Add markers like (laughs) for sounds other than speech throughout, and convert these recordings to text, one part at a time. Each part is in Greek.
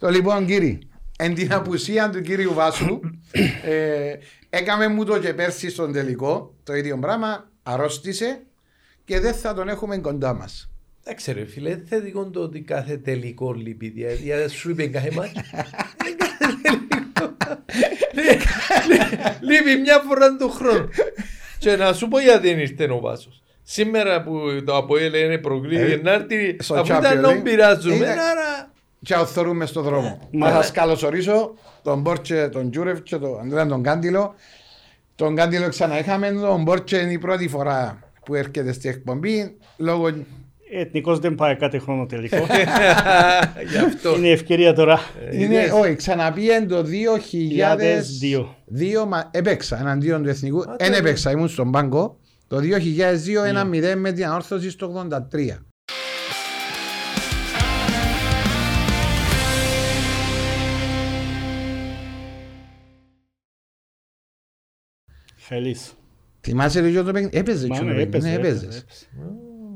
Το λοιπόν κύριε, εν την απουσία του κύριου Βάσου, ε, έκαμε μου το και πέρσι στον τελικό, το ίδιο πράγμα, αρρώστησε και δεν θα τον έχουμε κοντά μας. Εντάξει ρε φίλε, δεν θετικό το ότι κάθε τελικό λείπει, γιατί σου είπε κάθε μάτσο. (laughs) Λείπει μια φορά του χρόνου. Και να σου πω γιατί δεν ήρθε ο Βάσος. Σήμερα που το ΑΠΟΕΛ είναι προκλήθηκε να έρθει, στο αφού Champions ήταν να League. πειράζουμε, Είναι- άρα... Και αυθορούμε στον δρόμο. Να σας καλωσορίσω τον Μπόρτσε, τον Τζούρεφ και τον Ανδρέα τον Κάντιλο. Τον Κάντιλο ξανά είχαμε, τον Μπόρτσε είναι η πρώτη φορά που έρχεται στη εκπομπή. Λόγω Εθνικός δεν πάει κάθε χρόνο τελικό. Γι' αυτό. Είναι ευκαιρία τώρα. είναι, είδες. όχι, ξαναπήγε το 2002. 2002. μα, έπαιξα εναντίον του εθνικού. Α, Δεν το- έπαιξα, ήμουν στον πάγκο. Το 2002 ένα 0 με την ανόρθωση στο 83. Χαλής. Θυμάσαι λίγο το παιχνίδι; Έπαιζε Μα και το ναι, παιχνίδι. έπαιζε, Ναι, έπαιζε, έπαιζες. έπαιζε.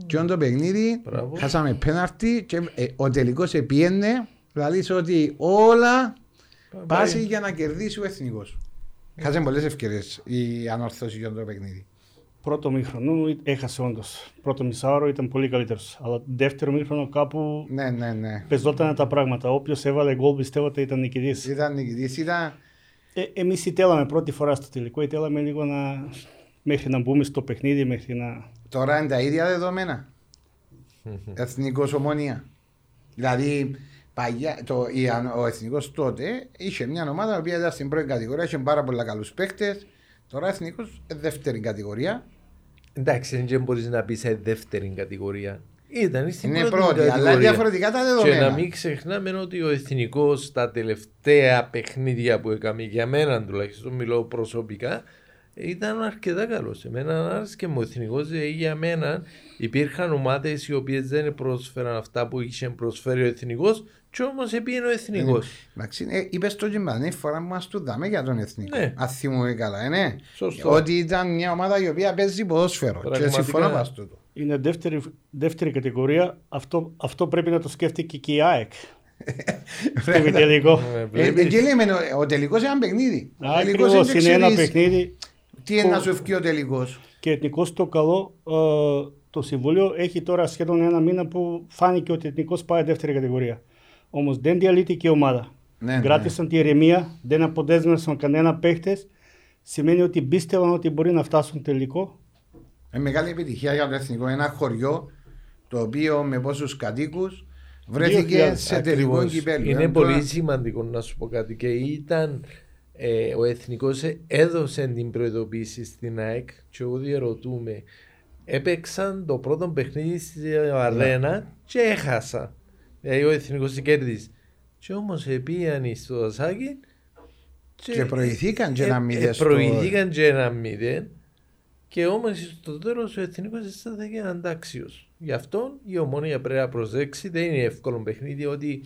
Και το παιχνίδι, Μπράβο. χάσαμε πέναρτη και ε, ο τελικός επίενε, δηλαδή ότι όλα πάσει για να κερδίσει ο εθνικός. Χάσαμε πολλές ευκαιρίες η ανόρθωση για το παιχνίδι. Πρώτο μήχρονο έχασε όντως. Πρώτο μισάωρο ήταν πολύ καλύτερος. Αλλά δεύτερο μήχρονο κάπου Ναι, ναι, ναι. πεζόταν τα πράγματα. Όποιος έβαλε γκολ πιστεύω ότι ήταν νικητής. Ήταν νικητής, ήταν... Ε, Εμείς ητέλαμε πρώτη φορά στο τελικό. Ητέλαμε λίγο να. μέχρι να μπούμε στο παιχνίδι, μέχρι να. Τώρα είναι τα ίδια δεδομένα. Εθνικός ομόνια. Δηλαδή, παγιά, το, η, αν- ο εθνικός τότε είχε μια ομάδα που ήταν στην πρώτη κατηγορία, είχε πάρα πολλά καλούς παίκτες. Τώρα εθνικός ε, δεύτερη κατηγορία. Εντάξει, δεν μπορείς να πεις σε δεύτερη κατηγορία. Ήταν στην Είναι πρώτη, πρώτη, αλλά κατηγορία. διαφορετικά τα Και δεδομένα. να μην ξεχνάμε ότι ο εθνικός στα τελευταία παιχνίδια που έκαμε, για μένα τουλάχιστον μιλώ προσωπικά, ήταν αρκετά καλός. Εμένα άρεσε και μου ο εθνικός, για μένα υπήρχαν ομάδες οι οποίες δεν πρόσφεραν αυτά που είχε προσφέρει ο εθνικός, και όμως επήγαινε ο εθνικός. Εντάξει, ε, είπες το και μπανή φορά που μας του δάμε για τον εθνικό. Ναι. Αν θυμούμαι καλά, ε, ναι. Σωστό. Ότι ήταν μια ομάδα η οποία παίζει ποδόσφαιρο. Και Πραγματικά. συμφωνώ μας τούτο. Είναι δεύτερη, δεύτερη κατηγορία. Αυτό, αυτό πρέπει να το σκέφτηκε και η ΑΕΚ. (laughs) Στο τελικό. Ε, Ε, βλέπεις. Εκεί λέμε, ο- ο τελικός είναι ένα παιχνίδι. Ο τελικός Ακριβώς δεν είναι ένα ξέρεις παιχνίδι. Τι είναι να σου ευκεί ο τελικός; Και εθνικός το καλό, ε, το Συμβούλιο έχει τώρα σχεδόν ένα μήνα που φάνηκε ότι εθνικός πάει δεύτερη κατηγορία. Όμως δεν διαλύθηκε η ομάδα. Ναι, Κράτησαν τη ηρεμία, δεν αποδέσμευσαν κανένα παίχτες. Σημαίνει ότι πίστευαν ότι μπορεί να φτάσουν τελικό. Είναι μεγάλη επιτυχία για το εθνικό. Ένα χωριό το οποίο με πόσους κατοίκους βρέθηκε 2.000 σε τελικό Ακριβώς. κυπέλο. Είναι Ε, πολύ τώρα- σημαντικό να σου πω κάτι και ήταν ε, ο εθνικός ε, έδωσε την προειδοποίηση στην ΑΕΚ και εγώ διαρωτούμε έπαιξαν το πρώτο παιχνίδι στη αρένα και έχασα δηλαδή ο εθνικός κέρδισε και όμως επίαν στο δασάκι Και προηγηθήκαν και ένα μηδέν στο- προηγηθήκαν και ένα μηδέν και όμως στο τέλος ο εθνικός αισθάνθηκε αντάξιος. Γι' αυτό η ομόνια πρέπει να προσέξει, δεν είναι εύκολο παιχνίδι ότι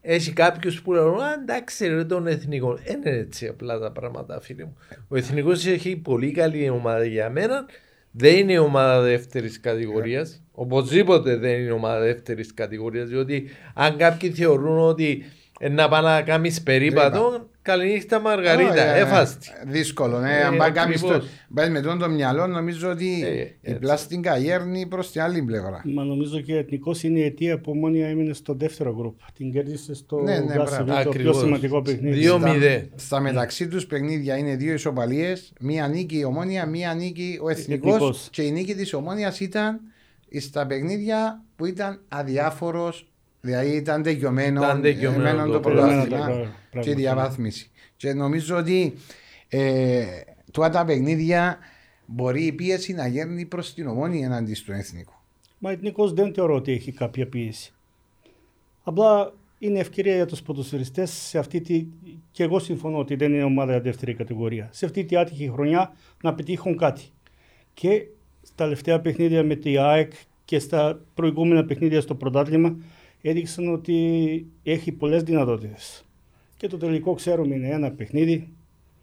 έχει κάποιους που λένε «Α, εντάξει ρε τον εθνικό». Δεν είναι έτσι απλά τα πράγματα φίλε μου. Ο εθνικός έχει πολύ καλή ομάδα για μένα. Δεν είναι ομάδα δεύτερης κατηγορίας. Οπωσδήποτε δεν είναι ομάδα δεύτερης κατηγορίας. Διότι αν κάποιοι θεωρούν ότι ε, να πάει να κάνεις περίπατο, καληνύχτα Μαργαρίτα, Ε, έφαστη. Δύσκολο, ναι. Ε, Αν πάει κάποιος ακριβώς. το- πάει με τον το μυαλό, νομίζω ότι Ε, η έτσι. πλάστικα γέρνει προς την άλλη πλευρά. Μα νομίζω και ο εθνικός είναι η αιτία που μόνη έμεινε στο δεύτερο γκρουπ. Την κέρδισε στο Ναι, ναι, Γκάσεβι, μπράβο. το πιο Ακριβώς. σημαντικό παιχνίδι. Δύο Στα- μηδέ. Στα μεταξύ τους παιχνίδια είναι δύο ισοπαλίες. Μία νίκη η ομόνια, μία νίκη ο εθνικός. Εθνικός. Και η νίκη της ομόνιας ήταν στα παιχνίδια που ήταν αδιάφορος. Δηλαδή ήταν τελειωμένο, Ήταν τελειωμένο τελειωμένο το το πρωτάθλημα. πρωτάθλημα Τελειωμένο το και πράγμα. η διαβάθμιση. Και νομίζω ότι ε, τώρα τα παιχνίδια μπορεί η πίεση να γέρνει προς την ομόνια εναντί του εθνικού. Μα εθνικό δεν θεωρώ ότι έχει κάποια πίεση. Απλά είναι ευκαιρία για τους ποδοσφαιριστές σε αυτή τη. και εγώ συμφωνώ ότι δεν είναι ομάδα για δεύτερη κατηγορία. Σε αυτή τη άτυχη χρονιά να πετύχουν κάτι. Και στα τελευταία παιχνίδια με τη ΑΕΚ και στα προηγούμενα παιχνίδια στο πρωτάθλημα έδειξαν ότι έχει πολλές δυνατότητες. Και το τελικό ξέρουμε είναι ένα παιχνίδι.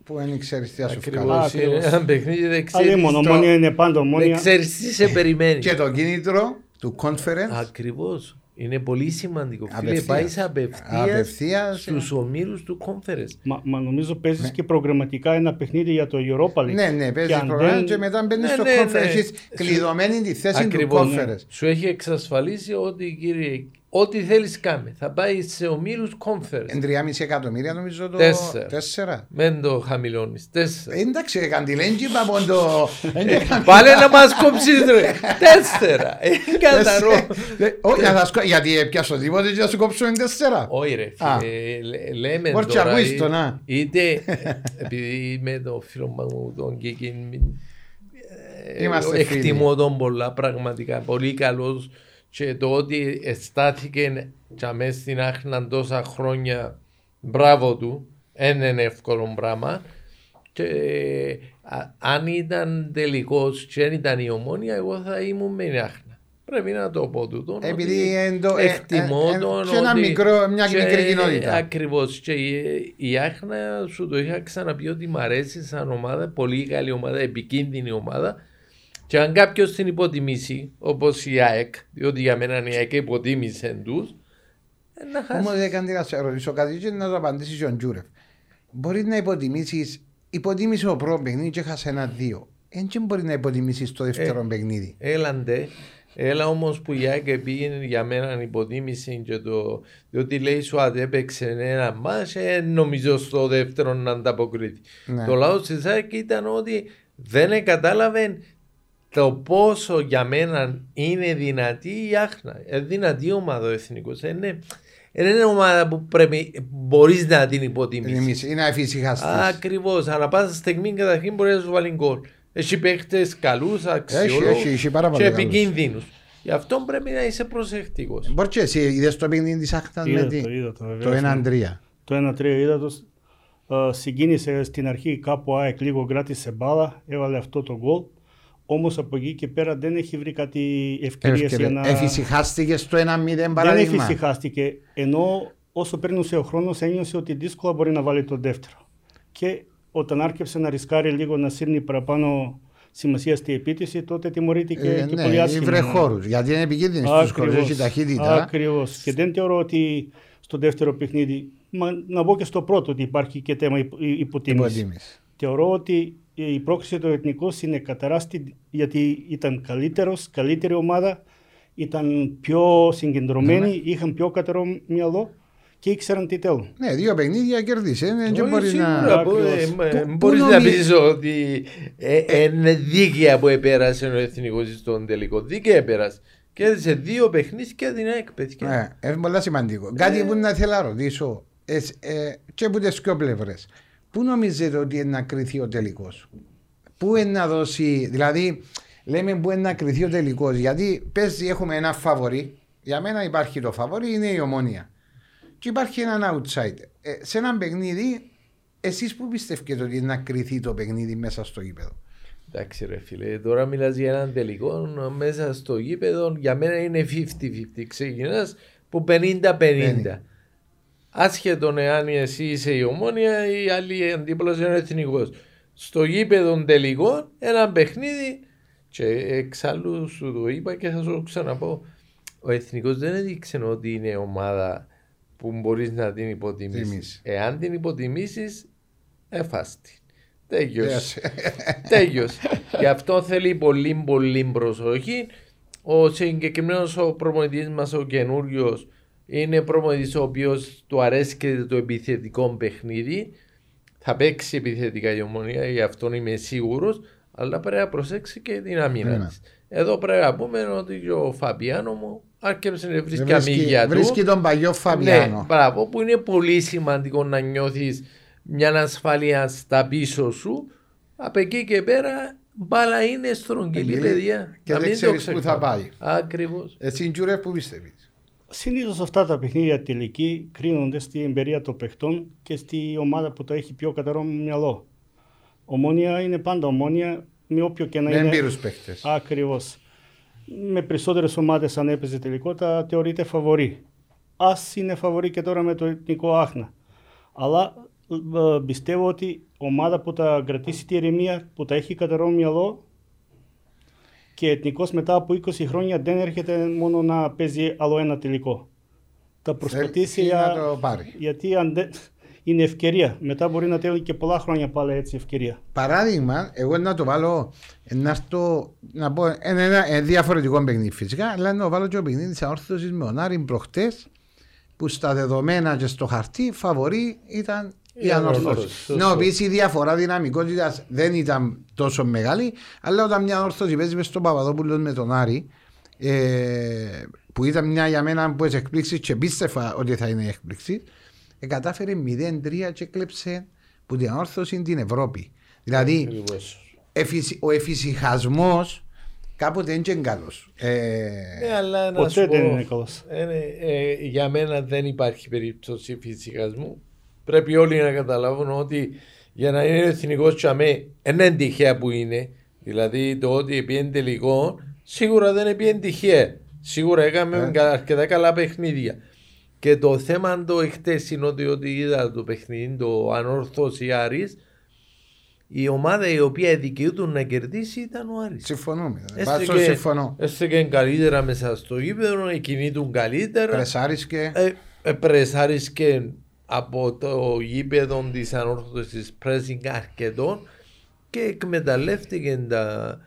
Που δεν ξέρεις τι θα σου βγάλει. Ακριβώς είναι Ακριβώς. ένα παιχνίδι δεν ξέρεις Αλλά μόνο, το- ομόνια είναι πάντα δεν ομόνια. ξέρεις τι σε περιμένει. Και το κίνητρο του conference Ακριβώς. Είναι πολύ σημαντικό. Φίλε, Απευθείας. πάει απευθείας Απευθείας, στους ομίλου του conference. Μα, μα νομίζω παίζεις και προγραμματικά ένα παιχνίδι για το Europa League. Ναι, ναι, παίζεις Και αν πρόγραμμα δεν- και μετά μπαίνεις Ναι, στο ναι, conference. ναι. Έχεις κλειδωμένη τη θέση του Ακριβώς, ναι. conference. Σου έχει εξασφαλίσει ότι κύριε, ό,τι θέλεις κάμε. Θα πάει σε ομίλους conference. Εν 3,5 εκατομμύρια νομίζω το. Τέσσερα. Τέσσερα. Μεν το χαμηλώνεις. Τέσσερα. Ε, Εντάξει, καντιλέντζι είπα από το. δεν έκαμε- Πάλι να μας κόψεις ρε. Τέσσερα. Ε, Καθαρό. Ε, όχι, να θα σκο- Γιατί έπιασω τίποτε και να σου κόψω είναι τέσσερα. Όχι ρε Α. φίλε, λέ- λέμε Μπορείς και τώρα, ακούεις ε, το, να. είτε ε, επειδή με το φίλο μου τον Κίκιν ε, Είμαστε φίλοι. εκτιμώ τον πολλά πραγματικά, πολύ καλός και το ότι αισθάθηκε και μέσα στην άχνα τόσα χρόνια μπράβο του, δεν είναι εύκολο πράγμα και ε, α- αν ήταν τελικός και δεν ήταν η ομόνια εγώ θα ήμουν με την άχνα. Πρέπει να το πω τούτο. Επειδή εν το- ε, εκτιμώ ε, ε, τον και ένα ότι- μικρό- μια και μικρή κοινότητα. Ακριβώς και η, η Άχνα σου το είχα ξαναπεί ότι μ' αρέσει σαν ομάδα, πολύ καλή ομάδα, επικίνδυνη ομάδα και αν κάποιος την υποτιμήσει όπως η ΑΕΚ, διότι για μένα η ΑΕΚ υποτίμησε τους, ε, να χάσει. Όμως δεν κάνει να σε ρωτήσω κάτι και να το απαντήσεις ο Τζούρεφ. Μπορεί να υποτιμήσεις. Υποτίμησε ο πρώτο παιχνίδι και έχασε ένα-δύο. Έτσι μπορεί να υποτιμήσεις το δεύτερο Ε. παιχνίδι. Έλαντε, έλα όμως που η ΑΕΚ πήγαινε για μένα υποτίμηση και το. διότι λέει σου αν έπαιξε ένα μάτς, ε, νομίζω στο δεύτερο να ανταποκριθεί. Ναι. Το λαό της ΑΕΚ ήταν ότι δεν κατάλαβε το πόσο για μένα είναι δυνατή η Άχνα. Ε, δυνατή ομάδα ο εθνικός. Είναι, είναι ομάδα που πρέπει, μπορείς να την υποτιμήσεις. Εμείς, Είναι αφησυχαστή. Ακριβώς. Ανά πάσα στιγμή καταρχήν μπορεί να σου βάλει γκολ. Έχει παίχτες καλούς, αξιόλογους έχει, έχει πάρα και πολύ καλούς. επικίνδυνους. Γι' αυτό πρέπει να είσαι προσεκτικός. Μπορεί και εσύ, είδες το παιχνίδι της Άχτα Είδα με τι. το, είδα το, Το βεβαίως, 1-3. Το 1-3 είδα το. Ε, συγκίνησε στην αρχή κάπου ο ΑΕΚ λίγο κράτησε μπάλα, έβαλε αυτό το γκολ. Όμως από εκεί και πέρα δεν έχει βρει κάτι ευκαιρίες για να. Εφησυχάστηκες στο 1-0 Δεν παράδειγμα; εφησυχάστηκε. Ενώ όσο περνούσε ο χρόνος ένιωσε ότι δύσκολα μπορεί να βάλει το δεύτερο. Και όταν άρχισε να ρισκάρει λίγο να σύρνει παραπάνω σημασία στη επίτηση, τότε τιμωρήθηκε Ε, και ναι, πολύ άσχημα. βρε χώρους. Γιατί είναι επικίνδυνη στους χώρου, έχει ταχύτητα. Ακριβώς. Και δεν θεωρώ ότι στο δεύτερο παιχνίδι, μα, να πω και στο πρώτο, ότι υπάρχει και θέμα υπο- υποτίμηση. Υποτίμηση. Θεωρώ ότι η πρόκληση του εθνικού είναι καταράστη γιατί ήταν καλύτερος, καλύτερη ομάδα, ήταν πιο συγκεντρωμένοι, είχαν πιο κατερό μυαλό και ήξεραν τι θέλουν. Ναι, δύο παιχνίδια κέρδισε. ε, Δεν Όχι, μπορείς σίγουρα, να. μπο- ε, Ακριβώς. ε, Πού- Μπορείς πού να νομι- πεις ότι ε, ε, είναι δίκαια που επέρασε ο εθνικός στον τελικό. Δίκαια επέρασε. Κέρδισε δύο παιχνίδια και την ΑΕΚ, παιδιά. Ναι, είναι πολύ σημαντικό. Κάτι που να θέλω να ρωτήσω. ε, ε, και από τις δύο πλευρές. Πού νομίζετε ότι είναι να κρυθεί ο τελικός, Πού είναι να δώσει. Δηλαδή, λέμε πού είναι να κρυθεί ο τελικός. Γιατί παίζει, έχουμε ένα φαβορή. Για μένα υπάρχει το φαβορή, είναι η ομόνια. Και υπάρχει έναν outsider. Ε, σε ένα παιχνίδι, εσείς πού πιστεύετε ότι είναι να κρυθεί το παιχνίδι μέσα στο γήπεδο; Εντάξει ρε φίλε, τώρα μιλάς για έναν τελικό μέσα στο γήπεδο, για μένα είναι 50-50. Ξεκινάς που 50-50. Άσχετον εάν εσύ είσαι η ομόνια ή η άλλη αντίπαλος είναι ο εθνικός. Στο γήπεδο τελικό ένα παιχνίδι και εξάλλου σου το είπα και θα σου το ξαναπώ. Ο εθνικός δεν έδειξε ότι είναι ομάδα που μπορείς να την υποτιμήσεις. Τιμήσεις. Εάν την υποτιμήσεις, εφάστη. Τέλειωσε. Yes. (laughs) Τέλειωσε. Γι' αυτό θέλει πολύ πολύ προσοχή. Ο συγκεκριμένος ο προπονητή μας, ο καινούριος, είναι προπονητή ο οποίος του αρέσει και το επιθετικό παιχνίδι. Θα παίξει επιθετικά η ομονία, γι' αυτό είμαι σίγουρος. Αλλά πρέπει να προσέξει και την αμήνα Ναι. της. Εδώ πρέπει να πούμε ότι ο Φαμπιάνο μου άρχισε να βρίσκει Βρίσκει, αμύγια του. βρίσκει τον παλιό Φαβιάνο. Ναι, μπράβο, που είναι πολύ σημαντικό να νιώθεις μια ασφάλεια στα πίσω σου. Από εκεί και πέρα, μπάλα είναι στρογγυλή, Στρογγυλή παιδιά. και δεν ξέρεις πού θα πάει. Ακριβώς. Εσύ, Τζούρεφ, πού πιστεύεις; Συνήθως αυτά τα παιχνίδια τελική κρίνονται στην εμπειρία των παιχτών και στη ομάδα που το έχει πιο καταρό μυαλό. Ομόνια είναι πάντα ομόνια με όποιο και να Με είναι. εμπειρούς παίχτες. Ακριβώς. Με περισσότερες ομάδες, αν έπαιζε τελικό, τα θεωρείται φαβορή. Α είναι φαβορή και τώρα με το εθνικό άχνα. Αλλά ε, πιστεύω ότι ομάδα που θα κρατήσει τη ηρεμία, που τα έχει κατερό μυαλό, Και εθνικός μετά από 20 χρόνια δεν έρχεται μόνο να παίζει άλλο ένα τελικό. Θα προσπαθήσει Θέλει για... να το πάρει. γιατί αν δεν... είναι ευκαιρία. Μετά μπορεί να θέλει και πολλά χρόνια πάλι έτσι ευκαιρία. Παράδειγμα, εγώ να το βάλω να, έρθω, να πω είναι ένα ε, διαφορετικό παιχνίδι φυσικά, αλλά να το βάλω και το παιχνίδι της αόρθωσης με τον Άρη προχτές που στα δεδομένα και στο χαρτί φαβορή ήταν η Η ανόρθωση. ανόρθωση, Να σωστό. οποίες η διαφορά δυναμικότητας δεν ήταν τόσο μεγάλη, αλλά όταν μια ανόρθωση παίζει μες στον Παπαδόπουλο με τον Άρη, ε, που ήταν μια για μένα από τι εκπλήξει και πίστευα ότι θα είναι έκπληξη, ε, κατάφερε 0-3 και έκλεψε που την ανόρθωση την Ευρώπη. Δηλαδή, Ακριβώς. εφησι- ο εφησυχασμός κάποτε δεν είναι καλός. Ε, Ναι, αλλά να Ποτέ σου δεν πω, είναι καλός. ε, ναι, ε, για μένα δεν υπάρχει περίπτωση φυσικασμού. Πρέπει όλοι να καταλάβουν ότι για να είναι εθνικός τσαμέ δεν είναι τυχαία που είναι. Δηλαδή το ότι πήγαινε τελικό σίγουρα δεν πήγαινε τυχαία. Σίγουρα έκαμε Ε. αρκετά καλά παιχνίδια. Και το θέμα το εχθές είναι ότι, ότι είδα το παιχνίδι, το ανόρθωση Άρης, η ομάδα η οποία δικαιούταν να κερδίσει ήταν ο Άρης. συμφωνούμε. Έστω Πάσο και- συμφωνώ. Έστω και καλύτερα μέσα στο γήπεδο, κινήτουν καλύτερα. Πρεσάρεις και Ε, ε, πρεσάρισκε από το γήπεδο της ανόρθωσης pressing αρκετών και εκμεταλλεύτηκε τα,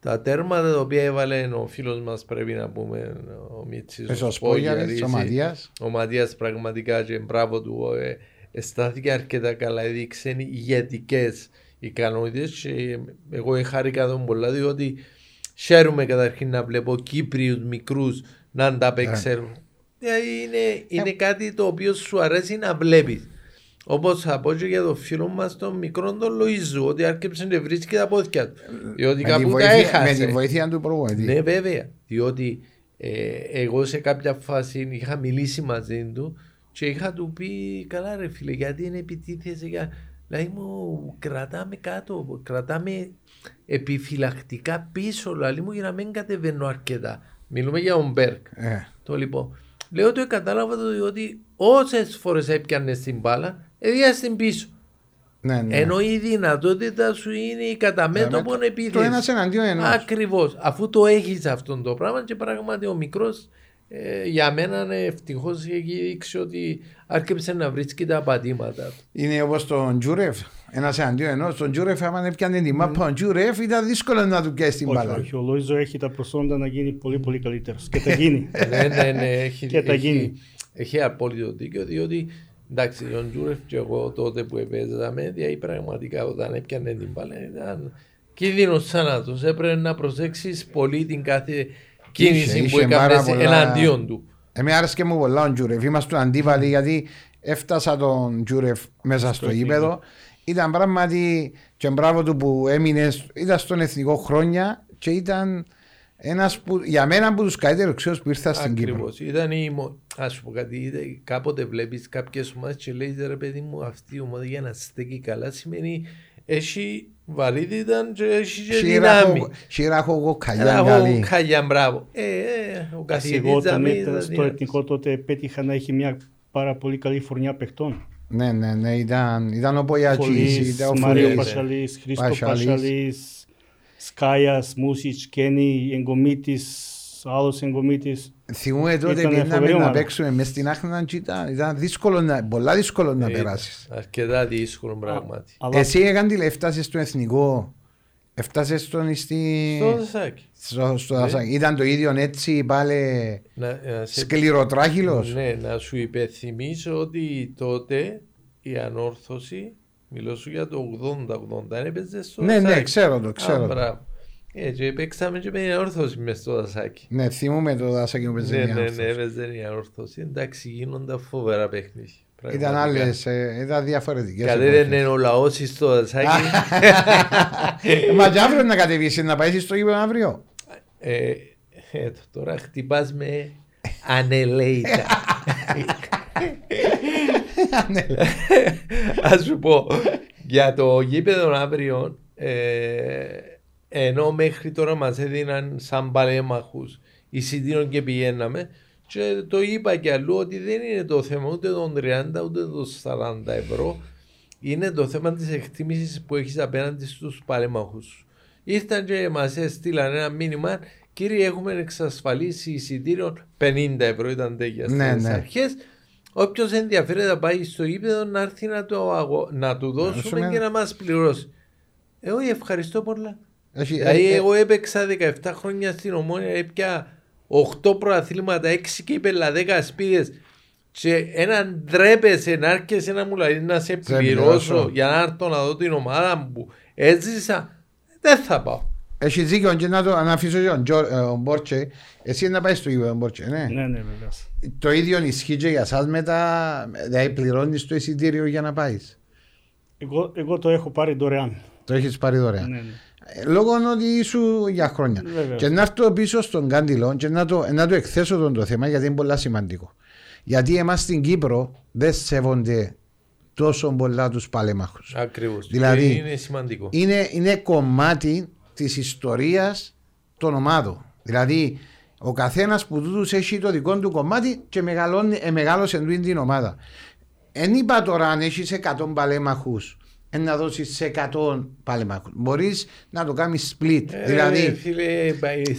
τα τέρματα τα οποία έβαλε ο φίλος μας, πρέπει να πούμε, ο Μίτσης, Πες ο Σπόγιαρης, ο Ματίας. Ο Ματίας πραγματικά και μπράβο του, ε, αισθάνθηκε αρκετά καλά, έδειξε ηγετικές ικανότητες και εγώ χάρηκα τον πολλά διότι χαίρομαι καταρχήν να βλέπω Κύπριους μικρούς να ανταπεξέλθουν. Δηλαδή είναι, είναι κάτι το οποίο σου αρέσει να βλέπεις. Όπως θα πω και για το φίλο μας τον μικρό τον Λοίζου, ότι άρχισε να βρίσκει τα πόδια του. Διότι με τη, κάπου τα βοήθεια, με έχασε. τη βοήθεια του προπονητή. Ναι, βέβαια. Διότι ε, εγώ σε κάποια φάση είχα μιλήσει μαζί του και είχα του πει καλά ρε φίλε γιατί είναι επιτίθεσαι για... Δηλαδή μου κρατάμε κάτω, κρατάμε επιφυλακτικά πίσω δηλαδή μου για να μην κατεβαίνω αρκετά. Μιλούμε για τον Μπέρκ. Ε, Το λοιπόν. Λέω ότι κατάλαβα το διότι όσες φορές έπιανε την μπάλα, έδια την πίσω. ναι, ναι. Ενώ η δυνατότητα σου είναι η κατά μέτωπο Το επίθεση. ένας εναντίον ενός. Ακριβώς. Αφού το έχεις αυτό το πράγμα και πράγματι ο μικρός για μένα ευτυχώς έχει δείξει ότι άρχισε να βρίσκει τα πατήματα του. Είναι όπως τον Τζούρεφ. Ένας εναντίον ενός. Τον Τζούρεφ, άμα έπιανε τη μάπα, ο Τζούρεφ ήταν δύσκολο να του πιάσει την Όχι, μπάλα. όχι, ο Λόιζο έχει τα προσόντα να γίνει πολύ πολύ καλύτερος. Και τα γίνει. (laughs) ναι, ναι, ναι, έχει, Και τα έχει, γίνει. έχει απόλυτο δίκιο διότι εντάξει, τον Τζούρεφ και εγώ τότε που επέζαμε, δηλαδή πραγματικά όταν έπιανε την μπάλα ήταν κίνδυνος θάνατος. Έπρεπε να προσέξεις πολύ την κάθε κίνηση Είχε- που είχε πάρα έκανε πολλά- εναντίον του. Εμένα άρεσε και μου πολλά ο Τζούρεφ. Είμαστε αντίβαλοι γιατί έφτασα τον Τζούρεφ μέσα στο γήπεδο. Ήταν πράγματι και μπράβο του που έμεινες, ήταν στον εθνικό χρόνια και ήταν ένας που για μένα από τους καλύτερους ξέου που ήρθα στην Κύπρο. Ακριβώς. Ήταν η μο... Ας σου πω κάτι, είδε- κάποτε βλέπεις κάποιες ομάδες και λέει ρε παιδί μου αυτή η ομάδα για να στέκει καλά σημαίνει έχει βαρύτητα και έχει και δυνάμει. Σιράχο εγώ καλιά Ένα καλή. χαλιά μπράβο. Ε, ε, ο Εγώ καθηγητής όταν Ζαμί ήταν ήταν στο δυνατός. εθνικό τότε πέτυχα να έχει μια πάρα πολύ καλή φουρνιά παιχτών. Ναι, ναι, ναι, ήταν, ήταν ο Πογιατζής, Φωλής, ήταν ο Μάριο Φωλής. Πασαλής, Χρήστο Πασαλής. Πασαλής, Σκάιας, Μούσιτς, Κένι, Εγκομίτης, άλλος Εγκομίτης. Θυμούμαι τότε Ήταν πήγαμε φοβερή να ομάδα. παίξουμε μες στην Άχνα και ήταν, ήταν δύσκολο, να, πολλά δύσκολο να Ε, περάσεις. Αρκετά δύσκολο πράγματι. Αλλά Εσύ έκανε έφτασες στο εθνικό, έφτασες στον στη... Στο Δασάκι. στο, στο Ναι. Δασάκι. Ήταν το ίδιο έτσι πάλι Να, να σε σκληροτράχυλος. Ναι, να σου υπενθυμίσω ότι τότε η ανόρθωση, μιλώ σου για το 80-80, έπαιζε στο Ναι, ναι, Δασάκι. ξέρω το, Α, ξέρω. Το. μπράβο. Ε, και παίξαμε και με την ανόρθωση μες στο δασάκι. Ναι, θυμούμαι το Δασάκι που παίζε Ναι, μια ναι, ναι, όρθωση. έπαιζε η ανόρθωση. Εντάξει, γίνονταν φοβερά παιχνίδια. Ήταν Πραγματικά. άλλες, ε, ήταν διαφορετικές. Κατέβαινε εποχές. ο λαός στο δασάκι. Ε, Μα και αύριο να κατεβήσεις, να πάει στο γήπεδο αύριο. Ε, ε, τώρα χτυπάς με ανελέητα. Ας σου πω, για το γήπεδο αύριο, ε, ενώ μέχρι τώρα μας έδιναν σαν παλέμαχους εισιτήριων και πηγαίναμε, και το είπα και αλλού ότι δεν είναι το θέμα ούτε των 30 ούτε των 40 ευρώ, είναι το θέμα της εκτίμησης που έχεις απέναντι στους παλέμαχους σου. ήρθαν και μας έστειλαν ένα μήνυμα. Κύριε, έχουμε εξασφαλίσει εισιτήριο 50 ευρώ ήταν τέτοια Ναι, στις ναι. αρχές. Όποιος ενδιαφέρεται να πάει στο ύπεδο να έρθει να, το αγο... να του δώσουμε δώσουμε. και να μας πληρώσει. Εγώ ευχαριστώ πολλά. Έχει- Δηλαδή, ε, ε, εγώ έπαιξα 17 χρόνια στην Ομόνια, έπια 8 προαθλήματα, 6 κύπελα, 10 σπίδες και έναν ντρέπεσαι να έρχεσαι να μου λέει να σε Σε πληρώσω πληρώσω. για να έρθω να δω την ομάδα μου. Έζησα, δεν θα πάω. Έχει δίκιο και να το να αφήσω και τον Τζο- ε, ο Μπόρτσε. Εσύ να πάεις στο γήπεδο Μπόρτσε, ναι; Ναι, ναι, βεβαίω. Το ίδιο ισχύει και για εσάς μετά, δηλαδή πληρώνεις το εισιτήριο για να πάεις. Εγώ, εγώ το έχω πάρει δωρεάν. Το έχεις πάρει δωρεάν. Ναι, ναι. Ε, Λόγω ότι ήσου για χρόνια. Βεβαίως. Και να έρθω πίσω στον Κάντιλο και να το, να το εκθέσω τον το θέμα γιατί είναι πολύ σημαντικό. Γιατί εμάς στην Κύπρο δεν σέβονται τόσο πολλά τους παλέμαχους. Ακριβώς. Δηλαδή, Και είναι σημαντικό. είναι, είναι κομμάτι της ιστορίας των ομάδων. Δηλαδή, ο καθένας που τούτους έχει το δικό του κομμάτι και μεγαλώνει, ε, μεγάλωσε τούτη την ομάδα. Εν είπα τώρα αν έχεις 100 παλέμαχους ε, να δώσεις σε 100 παλέμαχους. Μπορείς να το κάνεις split. Ε, δηλαδή, φίλε,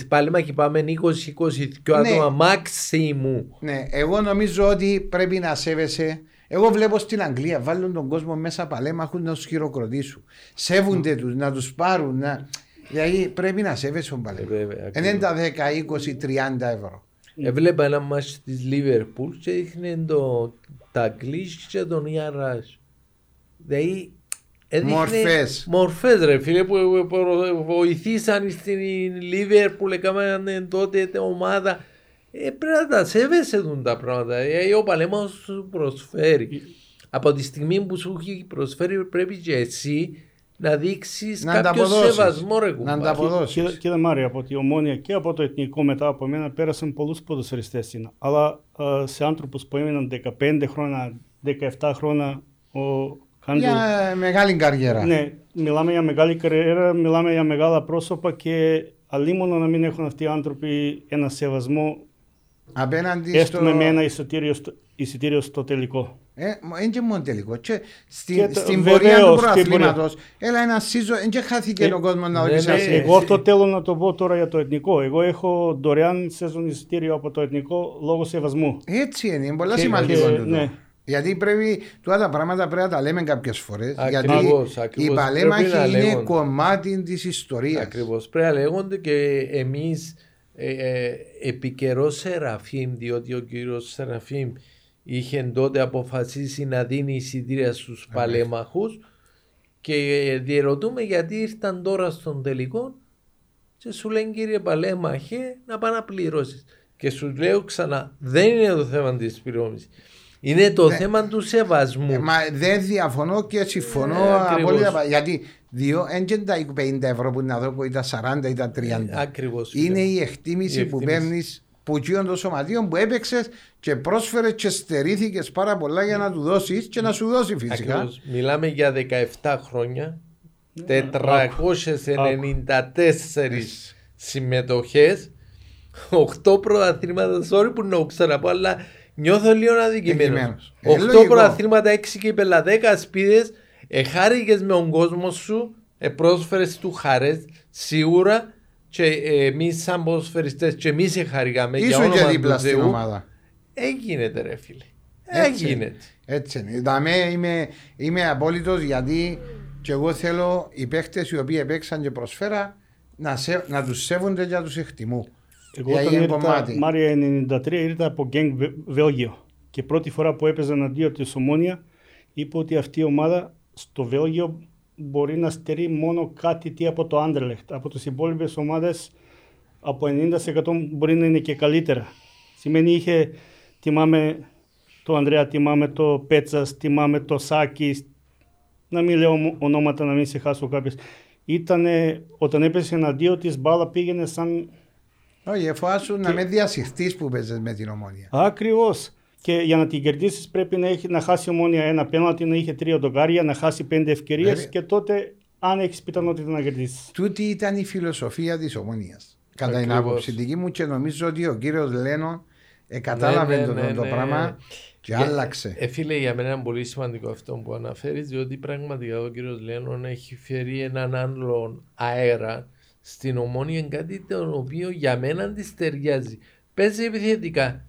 πάλι μα και πάμε 20-22 Ναι. άτομα μάξιμου. ναι, εγώ νομίζω ότι πρέπει να σέβεσαι. Εγώ βλέπω στην Αγγλία βάλουν τον κόσμο μέσα παλέμαχους να τους χειροκροτήσουν. Σέβονται τους, να τους πάρουν. Να... Δηλαδή πρέπει να σέβεσαι τον Ε, παλέμαχο. βέβαια, Δεν είναι τα 10, 20, 30 ευρώ. Έβλεπα ένα μάτς της Λίβερπουλ και έδειχνε το, τα κλίς και τον Ιαράς. Δηλαδή έδειχνε Μορφές. Μορφές ρε φίλε που, που- που βοηθήσαν στην Λίβερπουλ, έκαναν τότε την ομάδα. Ε, πρέπει να τα σέβεσαι δουν τα πράγματα. Ε, ο παλέμαχος σου προσφέρει. Από τη στιγμή που σου έχει προσφέρει πρέπει και εσύ να δείξεις Να κάποιο ανταποδώσεις. σεβασμό ρε Να κουμπάρε. ανταποδώσεις. Κύριε, κύριε Μάρη, από τη Ομόνια και από το Εθνικό μετά από μένα πέρασαν πολλούς ποδοσφαιριστές. είναι. Αλλά α, σε άνθρωπους που έμειναν 15 χρόνια, 17 χρόνια, ο Χάντλ... Για ε, μεγάλη καριέρα. Ναι, μιλάμε για μεγάλη καριέρα, μιλάμε για μεγάλα πρόσωπα και αλίμονο να μην έχουν αυτοί οι άνθρωποι ένα σεβασμό Απέναντι έστω στο... με με ένα εισιτήριο στο, εισιτήριο στο τελικό. Ε, μα είναι και μόνο τελικό. Και στην, Και το- στην βεβαίως, πορεία του στην προαθλήματος, έλα ένα σύζο, δεν και χάθηκε Ε, ο κόσμο να ναι, ορίσει ναι, ασύ. Εγώ αυτό θέλω να το πω τώρα για το εθνικό. Εγώ έχω δωρεάν σεζόν εισιτήριο από το εθνικό λόγω σεβασμού. Έτσι είναι, είναι πολύ Και- σημαντικό και- τούτο. ναι. Γιατί πρέπει, τώρα τα πράγματα πρέπει να τα λέμε κάποιες φορές. Γιατί Ακριβώς, οι ακριβώς. παλέμαχοι Πρέπει να είναι λέγονται. κομμάτι της ιστορίας. Ακριβώς. Πρέπει να λέγονται και εμείς ε, ε, επί καιρό Σεραφείμ, διότι ο κύριος Σεραφείμ είχε τότε αποφασίσει να δίνει εισιτήρια στους παλέμαχους και ε, διερωτούμε γιατί ήρθαν τώρα στον τελικό και σου λένε κύριε παλέμαχε να πάει να πληρώσεις. Και σου λέω ξανά, δεν είναι το θέμα της πληρώμησης. Είναι το θέμα του σεβασμού. Ε, Μα δεν διαφωνώ και συμφωνώ Ε, ακριβώς. απόλυτα. Γιατί δύο, δεν είναι τα 50 ευρώ που να δω που ήταν 40 ή τα 30. Ακριβώς. είναι η εκτίμηση Η που εκτίμηση. παίρνεις που εκείνον το σωματείο που έπαιξες και πρόσφερες και στερήθηκες πάρα πολλά για να του δώσεις και να σου δώσει φυσικά. Ακριβώς. Μιλάμε για 17 χρόνια, Ναι. 494 συμμετοχές, 8 πρωταθλήματα, sorry που να το ξαναπώ, αλλά νιώθω λίγο αδικημένος. Αδικημένος. Ε, 8 λογικό. πρωταθλήματα, 6 κύπελα, 10 σπίδες, εχάρηκες με τον κόσμο σου, ε, πρόσφερες του χαρές, σίγουρα και ε, εμείς σαν ποδοσφαιριστές και εμείς εχάρηκαμε για Ήσουν και όνομα δίπλα του στην Θεού. ομάδα. Έγινεται ρε φίλε. Έτσι. Έγινε. Έτσι είναι. Δαμέ είμαι, είμαι απόλυτος γιατί και εγώ θέλω οι παίχτε οι οποίοι παίξαν και προσφέρα να, σε, να τους σέβονται και να τους εκτιμούν. Εγώ Γιατί όταν είναι ήρθα, κομμάτι. Μάρια 93, ήρθα από Γκέγκ Βε- Βέλγιο. Και πρώτη φορά που έπαιζα εναντίον της Ομόνια, είπε ότι αυτή η ομάδα στο Βέλγιο μπορεί να στερεί μόνο κάτι τι από το Άντερλεχτ. Από τις υπόλοιπες ομάδες από 90% μπορεί να είναι και καλύτερα. Σημαίνει είχε, θυμάμαι το Ανδρέα, θυμάμαι το Πέτσας, θυμάμαι το Σάκης. Να μην λέω ομο- ονόματα, να μην σε χάσω κάποιες. Ήτανε, όταν έπεσε εναντίον της, μπάλα πήγαινε σαν Όχι, φοβάσου να με διασυχτεί που παίζε με την ομόνια. Ακριβώς. Και για να την κερδίσεις πρέπει να, έχει, να χάσει ομόνια ένα πέναλτι, να είχε τρία δοκάρια, να χάσει πέντε ευκαιρίες Βέβαια. και τότε αν έχεις πιθανότητα να κερδίσεις. Τούτη ήταν η φιλοσοφία της ομονία. Κατά την Ακριβώς. άποψη δική μου και νομίζω ότι ο κύριος Λένον ε, κατάλαβε Ναι, το, ναι, το, ναι, το ναι. πράγμα. Και άλλαξε. Ε, φίλε, για μένα είναι πολύ σημαντικό αυτό που αναφέρεις, διότι πραγματικά ο κύριος Λένον έχει φέρει έναν άλλο αέρα στην ομόνια, κάτι το οποίο για μένα της ταιριάζει. Παίζει επιθετικά.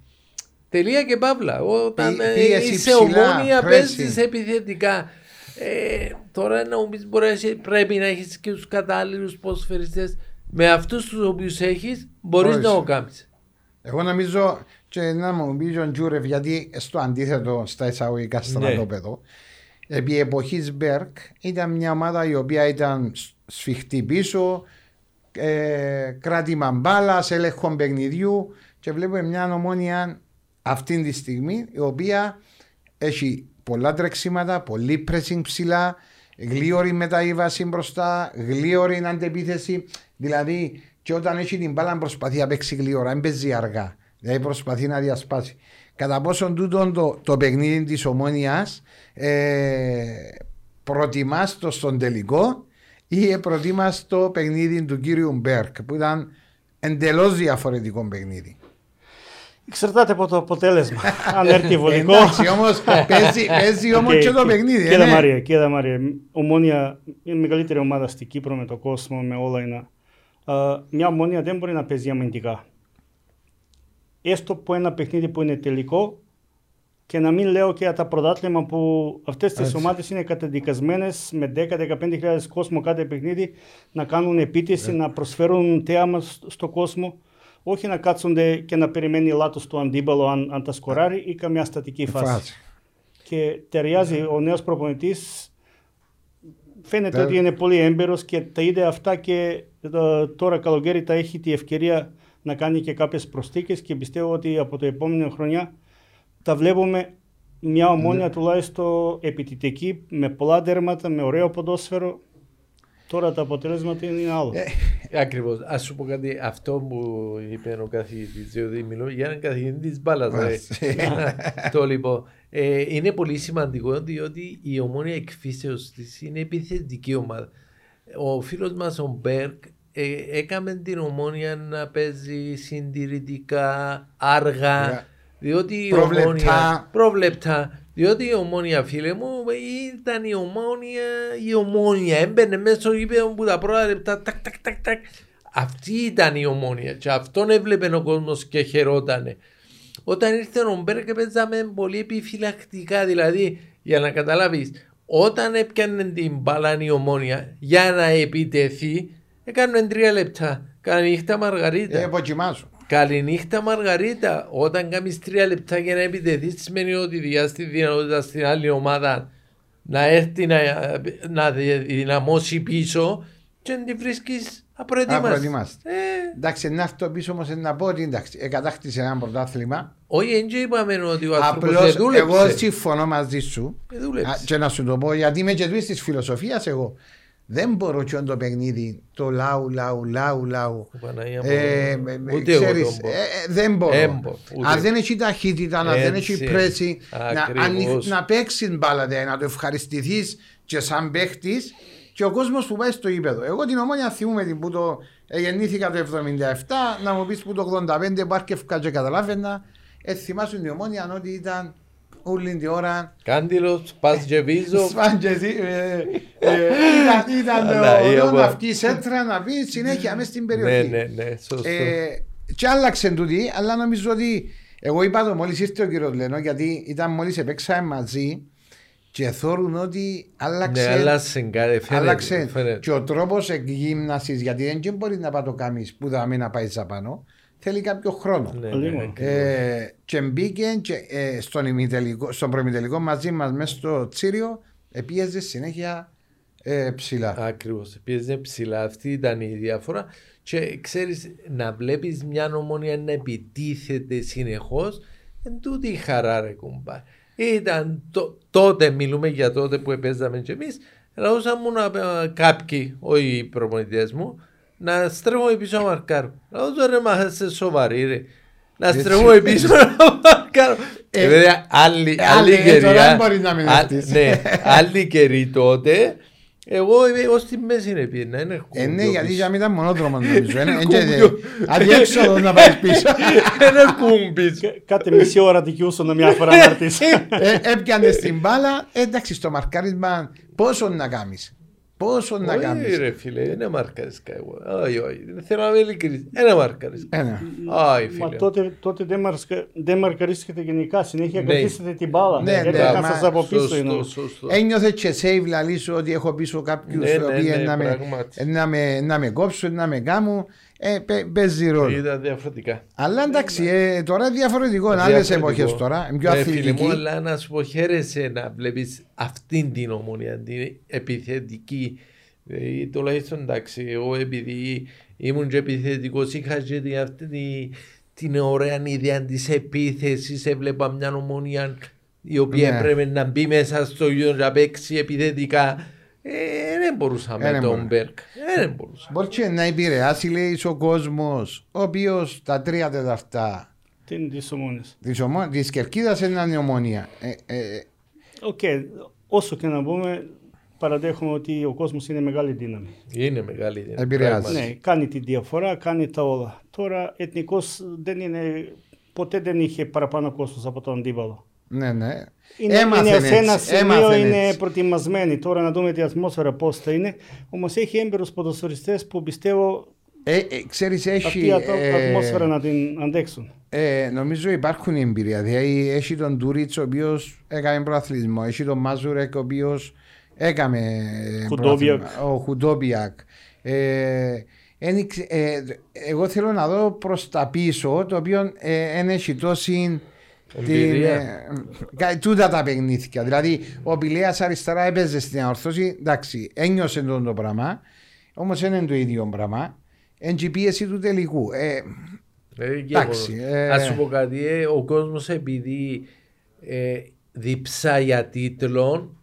Τελεία και παύλα. Όταν Πι- ε, πίεση είσαι ψηλά, ομόνια, πρέσι. παίζεις επιθετικά. Ε, τώρα να μου πεις, μπορεί να έχει- πρέπει να έχεις και τους κατάλληλους ποδοσφαιριστές. Με αυτούς τους οποίους έχεις, μπορείς Μπορείς. να το κάνεις. Εγώ νομίζω και να μου πεις ο Τζούρεφ γιατί στο αντίθετο στα εισαγωγικά στρατόπεδο επί εποχής Μπέρκ ήταν μια ομάδα η οποία ήταν σ- σφιχτή πίσω ε, κράτημα μπάλα, έλεγχο παιχνιδιού και βλέπουμε μια ομόνια αυτή τη στιγμή η οποία έχει πολλά τρεξίματα, πολύ pressing ψηλά, γλίωρη μεταήβαση μπροστά, γλίωρη αντεπίθεση. Δηλαδή, και όταν έχει την μπάλα προσπαθεί να παίξει γλίωρα, δεν παίζει αργά. Δηλαδή, προσπαθεί να διασπάσει. Κατά πόσον τούτο το, το παιχνίδι της ομόνοια ε, προτιμά το στον τελικό ή προτιμά το παιχνίδι του κύριου Μπέρκ που ήταν εντελώς διαφορετικό παιχνίδι. Εξαρτάται από το αποτέλεσμα. (laughs) Αν έρθει βολικό. Εντάξει, όμως (laughs) παίζει, παίζει όμως Οκ, και το κοι- παιχνίδι. Κύριε ε, ναι. Μαρία, κύριε Μαρία, Ομόνοια είναι η μεγαλύτερη ομάδα στην Κύπρο με το κόσμο, με όλα είναι. Α, μια Ομόνοια δεν μπορεί να παίζει αμυντικά. Έστω που ένα παιχνίδι που είναι τελικό και να μην λέω και για τα πρωτάθλημα που αυτές τις Έτσι. ομάδες είναι καταδικασμένες με 10-15 κόσμο κάθε παιχνίδι να κάνουν επίτηση, να προσφέρουν θέαμα σ- στο κόσμο. Όχι να κάτσονται και να περιμένει λάθος του αντίπαλο αν, αν τα σκοράρει ή καμιά στατική φάση Φάση. και ταιριάζει ο νέος προπονητής. Φαίνεται Τε- ότι είναι πολύ έμπειρος και τα είδε αυτά και ε, τώρα καλοκαίρι θα έχει τη ευκαιρία να κάνει και κάποιες προσθήκες και πιστεύω ότι από το επόμενο χρονιά θα βλέπουμε μια ομόνια τουλάχιστον επιτητική με πολλά τέρματα, με ωραίο ποδόσφαιρο. Τώρα τα αποτελέσματα είναι άλλο. Ε, Ακριβώς. Α σου πω κάτι, αυτό που είπε ο καθηγητής, διότι μιλώ για έναν καθηγητή της μπάλας. (laughs) το λοιπόν. Ε, είναι πολύ σημαντικό διότι η ομόνια εκφύσεως της είναι επιθετική ομάδα. Ο φίλος μας ο Μπεργκ ε, έκαμε την Ομόνοια να παίζει συντηρητικά, αργά. Αργά. Διότι η Προβλεπτά. Ομόνοια. Προβλεπτά. Διότι η Ομόνοια, φίλε μου, ήταν η Ομόνοια, η Ομόνοια. Έμπαινε μέσα στο γήπεδο που τα πρώτα λεπτά. Τακ, τακ, τακ, τακ. Αυτή ήταν η Ομόνοια. Και αυτόν έβλεπε ο κόσμος και χαιρότανε. Όταν ήρθε ο Μπεργκ παίζαμε πολύ επιφυλακτικά. Δηλαδή, για να καταλάβεις, όταν έπιανε την μπάλα η ομόνια για να επιτεθεί, έκανε τρία λεπτά. Καληνύχτα Μαργαρίτα. Ε, αποκοιμάζω. Καληνύχτα Μαργαρίτα. Όταν κάνεις τρία λεπτά για να επιτεθείς σημαίνει ότι διάσει τη δυνατότητα στην άλλη ομάδα να έρθει να, να δυναμώσει πίσω και να τη βρίσκεις απροετοίμαστη. Απροετοίμαστη. Ε, Εντάξει, να αυτό πίσω όμως να πω ότι εντάξει, εκατάχτησε ένα πρωτάθλημα. όχι, δεν είπαμε ότι ο άνθρωπος Απλώς δεν δούλεψε. εγώ συμφωνώ μαζί σου. Δεν Α, δούλεψε. Και να σου το πω, γιατί είμαι και του της φιλοσοφίας εγώ. Δεν μπορώ και το παιχνίδι το λαού, λαού, λαού, λαού. Παναγία μου, Ε, με- με- Ούτε εγώ ξέρεις, τον μπορώ. ε, ε, δεν μπορώ. Δεν μπορώ, ούτε Αν εγώ. δεν έχει ταχύτητα, αν δεν έχει Έτσι. πρέση, να, Ακριβώς. ανοι- να παίξεις μπάλα, δηλαδή, να το ευχαριστηθείς και σαν παίχτης και ο κόσμος που πάει στο γήπεδο. Εγώ την ομόνια θυμούμαι την που το ε, γεννήθηκα το 77, να μου πεις που το 85 που άρκευκα και καταλάβαινα. Ε, θυμάσαι την ομόνια ότι ήταν όλη την ώρα Κάντιλος, πας και πίσω. Σπάντζες, ε, ε, (laughs) ήταν, ήταν Αλλά, το ή ωραίο από- να βγει σέντρα να πει συνέχεια μέσα στην Ναι, περιοχή. ναι, ναι, σωστό. Ε, και άλλαξε τούτη, αλλά νομίζω ότι εγώ είπα το μόλις ήρθε ο κύριος Λένο, γιατί ήταν μόλις επέξαμε μαζί και θεωρούν ότι άλλαξε. Ναι, άλλαξε κάτι, φαίνεται, άλλαξε φαίνεται. και ο τρόπος εκγύμνασης, γιατί δεν και μπορεί να πάει το κάνει που θα μην να πάει πάνω. Θέλει κάποιο χρόνο. Ναι, Λίγο. ναι, ακριβώς. Ε, και μπήκε και, ε, στον, ημιτελικό, στον προημιτελικό μαζί μας μέσα στο Τσίριο, επίεζε συνέχεια ε, ψηλά. Ακριβώς, πήγαινε ψηλά, αυτή ήταν η διαφορά και ξέρεις να βλέπεις μια ομόνια να επιτίθεται συνεχώς εν τούτη η χαρά ρε κουμπά. Ήταν το- τότε, μιλούμε για τότε που παίζαμε και εμείς, λαούσα μου να ε, κάποιοι, όχι οι προπονητές μου, να στρέφω πίσω να μαρκάρω. Λαούσα ρε μα είσαι σοβαρή ρε. Να Έτσι. στρέφω πίσω να μαρκάρω. Ε, Ε, βέβαια, άλλη, ε, άλλη άλλη, ε, τώρα καιριά, δεν μπορεί να μην α- έρθεις. ναι, άλλη καιρή τότε Εγώ είμαι ως τη μέση είναι πήγαινα, είναι Ε, ναι, κουμπιό γιατί πίσω. για μη ήταν μονόδρομος (laughs) νομίζω. Ε, ε, Κουμπιό. Αδιέξοδος να πάει πίσω. (laughs) Ένα κούμπι. Κα- Κάτι μισή ώρα δικαιούσαν μια φορά να (laughs) έρθεις. Ε, Έπιανε την μπάλα. Ε, Εντάξει, στο μαρκάρισμα πόσο να κάνεις. Πόσο να Όχι κάνεις. ρε φίλε, δεν μάρκαρισκα εγώ. Όχι, όχι. Θέλω να είμαι ειλικρινής. Δεν μάρκαρισκα. Ένα. Όχι Μα φίλε. τότε, τότε δεν, μαρσκα- δεν μαρκαρίστηκατε γενικά. Συνέχεια Ναι. κρατήσατε την μπάλα. Ναι, Γιατί ναι, να μα- σας από πίσω Σωστό, είναι. σωστό. Ένιωθε και save λαλή σου ότι έχω πίσω κάποιους Ναι, οι ναι, οποίοι ναι, να με- πράγματι. να με- να με κόψουν, να με κάνουν. Ε, παί- Παίζει ρόλο. Ήταν διαφορετικά. Αλλά εντάξει, ε, τώρα είναι διαφορετικό. Είναι άλλες Διαφορετικό. εποχές τώρα. Είναι πιο Ναι, φίλε αθλητική. μου, αλλά να σου πω χαίρεσαι να βλέπεις αυτήν την ομονία, την επιθετική. Ε, τουλάχιστον εντάξει, εγώ επειδή ήμουν και επιθετικός είχα και την, αυτή τη- την ωραία ιδέα της επίθεσης, έβλεπα μια ομονία η οποία Ναι. έπρεπε να μπει μέσα στο γιο να παίξει επιθετικά. Ε, δεν μπορούσα Ε, με δεν τον μπορούσα. Μπέρκ. Ε, Δεν μπορούσα. Μπορεί και να επηρεάσει, λέει, ο κόσμος, ο οποίος τα τρία τέταρτα Τι της ομόνης. της ομο... της κερκίδας είναι η ομονία. Ε, ε, Οκ, όσο και να πούμε, παραδέχομαι ότι ο κόσμος είναι μεγάλη δύναμη. Είναι μεγάλη δύναμη. Επηρεάζει. πράγματι. Ναι, κάνει τη διαφορά, κάνει τα όλα. Τώρα, Εθνικός δεν είναι, ποτέ δεν είχε παραπάνω κόσμος από τον αντίπαλο. ναι, ναι. Είναι, Έμαθεν είναι σε ένα έτσι, σημείο έμαθεν είναι έτσι. προετοιμασμένοι. Τώρα να δούμε την ατμόσφαιρα πώς θα είναι. Όμως έχει έμπειρους ποδοσφαιριστές που πιστεύω Ε, ε, ξέρεις, έχει, αυτή η ατο- ε, ατμόσφαιρα να την αντέξουν. ε, νομίζω υπάρχουν εμπειρία. Δηλαδή, έχει τον Τούριτ, ο οποίος έκανε προαθλητισμό. Έχει τον Μάζουρεκ, ο οποίος έκανε. ε, Χουντόμπιακ. προαθλητισμό. Ο Χουντόμπιακ. Ε, εν ήξε- ε, εγώ θέλω να δω προς τα πίσω, το οποίο δεν έχει τόση. Την, Εμπειρία. ε, κα- τούτα τα παιχνίδια. Δηλαδή, ο Πηλέα αριστερά έπαιζε στην αορθώση. Εντάξει, ένιωσε τον το πράγμα. Όμως δεν είναι το ίδιο πράγμα. Εν και η πίεση του τελικού. Ε, Ε, και Εντάξει, εγώ. ε. Ας σου πω κάτι, ε, ο κόσμος επειδή ε, διψά για τίτλων,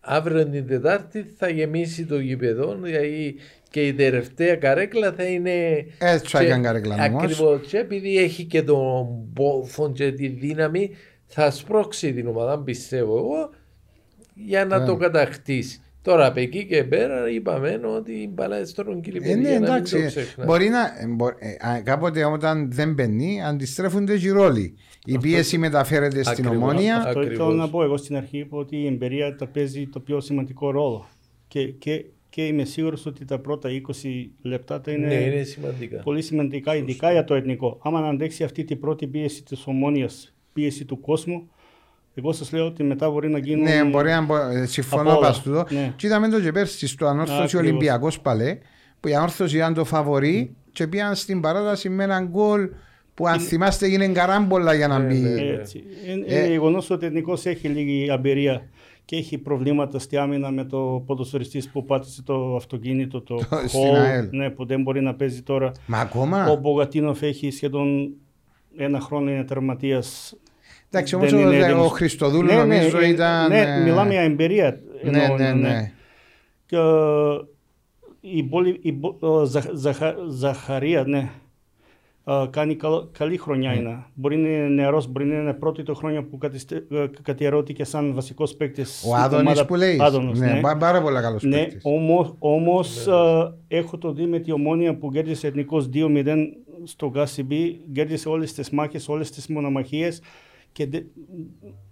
αύριο την Τετάρτη θα γεμίσει το γήπεδο, δηλαδή και η τελευταία καρέκλα θα είναι... Έτσι θα έκανε καρέκλα όμως. Ακριβώς, και επειδή έχει και τον πόθο και τη δύναμη, θα σπρώξει την ομάδα, πιστεύω εγώ, για να Ναι. το κατακτήσει. Τώρα από εκεί και πέρα είπαμε ότι η μπαλά στον κύριο Ε, ναι, εντάξει. Μπορεί να. ε, μπο- ε, α, κάποτε όταν δεν μπαίνει, αντιστρέφονται και οι ρόλοι. Η πίεση μεταφέρεται στην Ακριβώς. ομόνια. Α, Αυτό Ακριβώς. ήθελα να πω εγώ στην αρχή είπα ότι η εμπειρία τα παίζει το πιο σημαντικό ρόλο. Και, και, και είμαι σίγουρος ότι τα πρώτα 20 λεπτά θα είναι, Ναι, είναι σημαντικά. πολύ σημαντικά, ειδικά για το εθνικό. Άμα να αντέξει αυτή την πρώτη πίεση της ομόνιας, πίεση του κόσμου, εγώ σας λέω ότι μετά μπορεί να γίνουν... Ναι, μπορεί να μπο- ε, συμφωνώ Από όλα. πας τούτο. Ναι. Και είδαμε το και πέρσι στο ανόρθωση Ακριβώς. Ολυμπιακός παλέ, που η ανόρθωση ήταν το φαβορή και πήγαν στην παράταση με έναν γκολ που αν θυμάστε έγινε καράμπολα για να Ναι, μπει. ναι. Έτσι. Είναι, Ε. είναι γεγονός ότι ο εθνικός έχει λίγη εμπειρία και έχει προβλήματα στη άμυνα με το ποδοσφαιριστής που πάτησε το αυτοκίνητο, το Στην Hall, ΑΕΛ. ναι, που δεν μπορεί να παίζει τώρα. Μα Ο ακόμα. Μπογκατίνοφ έχει σχεδόν ένα χρόνο είναι τερματία. Εντάξει, όμως ο, ο Χριστοδούλου νομίζω ήταν. Ναι, ε, μιλάμε για εμπειρία. Ναι, εννοώ, ναι, ναι. Και, ε, η πόλη, η, Μπο- ο Ζαχ- Ζαχα- Ζαχαρία, ναι, ε, κάνει καλ- καλή χρονιά είναι. Μπορεί να είναι νεαρός, μπορεί να είναι πρώτη το χρόνια που κατηστε- ε, κατιερώθηκε σαν βασικός παίκτης. Ο Άδωνης που λέει. Άδωνος, ναι, ναι. πά- πάρα πολύ καλός Ναι, παίκτης. όμως, όμως ε, έχω το δει με τη ομόνια που κέρδισε εθνικός 2-0 στο Γκάσιμπι, κέρδισε όλες τις μάχες, όλες τις μονομαχίες και δε-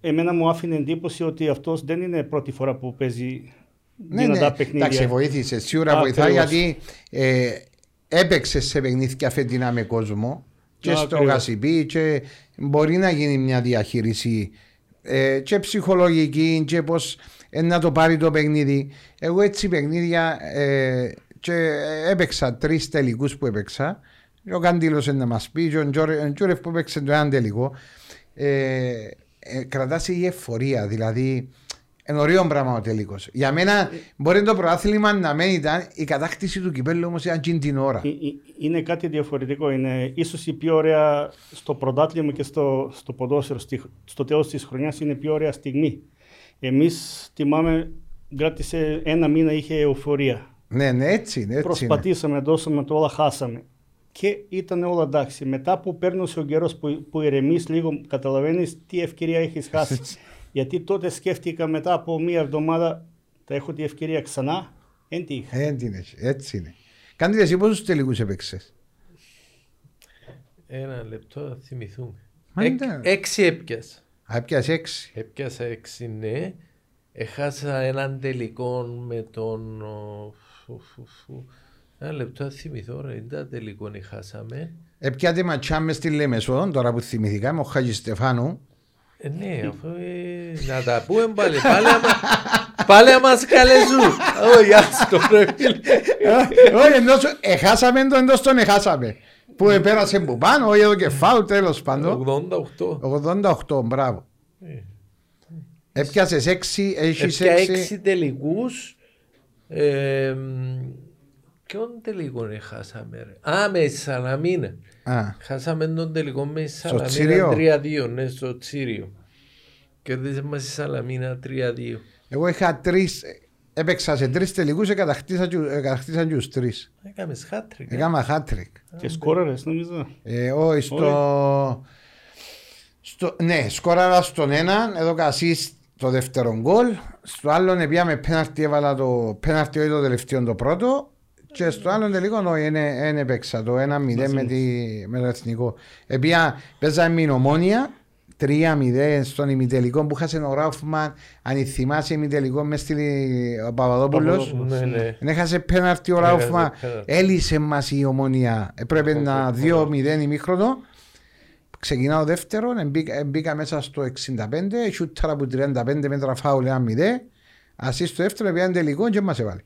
εμένα μου άφηνε εντύπωση ότι αυτός δεν είναι πρώτη φορά που παίζει Ναι, δυνατά ναι. παιχνίδια. Εντάξει, βοήθησε. Σίγουρα Α, βοηθάει ακριβώς. γιατί ε, έπαιξε σε παιχνίδια φετινά με κόσμο και Α, στο ακριβώς. Γασιμπή και μπορεί να γίνει μια διαχείριση ε, και ψυχολογική και πώς ε, να το πάρει το παιχνίδι. Εγώ έτσι παιχνίδια ε, και έπαιξα τρεις τελικούς που έπαιξα. Ο Καντήλος είναι να μας πει και ο Τζόρε- ο Τζούρεφ που έπαιξε το έναν τελικό. Ε, ε, κρατάς η εφορία, δηλαδή είναι ωραίο πράγμα ο τελικό. Για μένα μπορεί το προάθλημα να μην ήταν η κατάκτηση του κυπέλου όμως ήταν εκείνη την ώρα. Ε, ε, Είναι κάτι διαφορετικό. Είναι ίσως η πιο ωραία στο πρωτάθλημα και στο, στο ποδόσφαιρο. Στη, στο τέλος της χρονιάς είναι η πιο ωραία στιγμή. Εμείς θυμάμαι, κράτησε ένα μήνα είχε εφορία. Ναι, ναι, έτσι είναι. Έτσι είναι. Προσπαθήσαμε, δώσαμε το όλα, χάσαμε. Και ήταν όλα εντάξει. Μετά που παίρνωσε ο καιρός που, που ηρεμείς λίγο, καταλαβαίνεις τι ευκαιρία έχεις χάσει. (laughs) Γιατί τότε σκέφτηκα μετά από μία εβδομάδα Θα έχω τη ευκαιρία ξανά. Εν τη είχα. Ε, τι είναι, έτσι είναι. Κάντε εσύ πόσους τελικούς έπαιξες; Ένα λεπτό θα θυμηθούμε. Μα Εκ- ήταν. Έξι έπιασα. Α, έπιασε έξι. Έπιασα έξι, ναι. Έχασα έναν τελικό με τον... ο, φου, φου, φου. Ένα λεπτό θα θυμηθώ, ρε. Δεν τελικό χάσαμε. Έπιατε ματσιά μες στη Λέμεσο, τώρα που θυμηθήκα, με ο Χάγης Στεφάνου. Ε, ναι, αφού ε, να τα πούμε πάλι. Πάλι άμα, πάλι άμα μας καλέσουν. Όχι, άστο πρέπει. Ε, Όχι, εντός, εχάσαμε το εντός τον εχάσαμε. Που επέρασε που πάνω, όχι εδώ και φάου, τέλος πάντων. 88. 88, μπράβο. Ε. Έπιασες έξι, έχεις Έπια έξι. έξι τελικούς. Ε, μ, ποιον τελικό χάσαμε ρε; Α, με η Σαλαμίνα. Α, Χάσαμε τον τελικό με η Τσίριο; Σαλαμίνα 3-2, ναι, στο Τσίριο. Κέρδισε μας η Σαλαμίνα 3-2. Εγώ είχα τρεις, έπαιξα σε τρεις τελικούς, εκατακτήσα και- εκατακτήσαν και τους τρεις. Έκαμες χάτρικ. Έκανα hat-trick. Και σκόραρες νομίζω. Ε, όχι, στο... στο... Ναι, σκόραρα στον έναν, έδωκα assist το δεύτερο γκολ. Στο άλλο πήγαμε πέναρτι, έβαλα το πέναρτι όχι το τελευταίο το πρώτο. Και στο άλλο τελικό όχι, δεν έπαιξα το 1-0 με, τη, με το εθνικό. Επία, παίζαμε με την ομόνια, 3-0 στον ημιτελικό που χάσε ο Ράουφμαν. Αν θυμάσαι ημιτελικό μες στείλει ο Παπαδόπουλος. Ναι, ναι. Δεν έχασε πέναρτι ο Έχασε Ράουφμα. πέναρτι. Έλυσε μας η ομονία. Έπρεπε Οκ, να οκ. 2-0 ημίχρονο. Ξεκινάω δεύτερο, μπήκα, μπήκα μέσα στο 65, σούταρα από 35 μέτρα φάουλ 1-0. Ασύ στο δεύτερο πήγαν τελικό και μας έβαλε.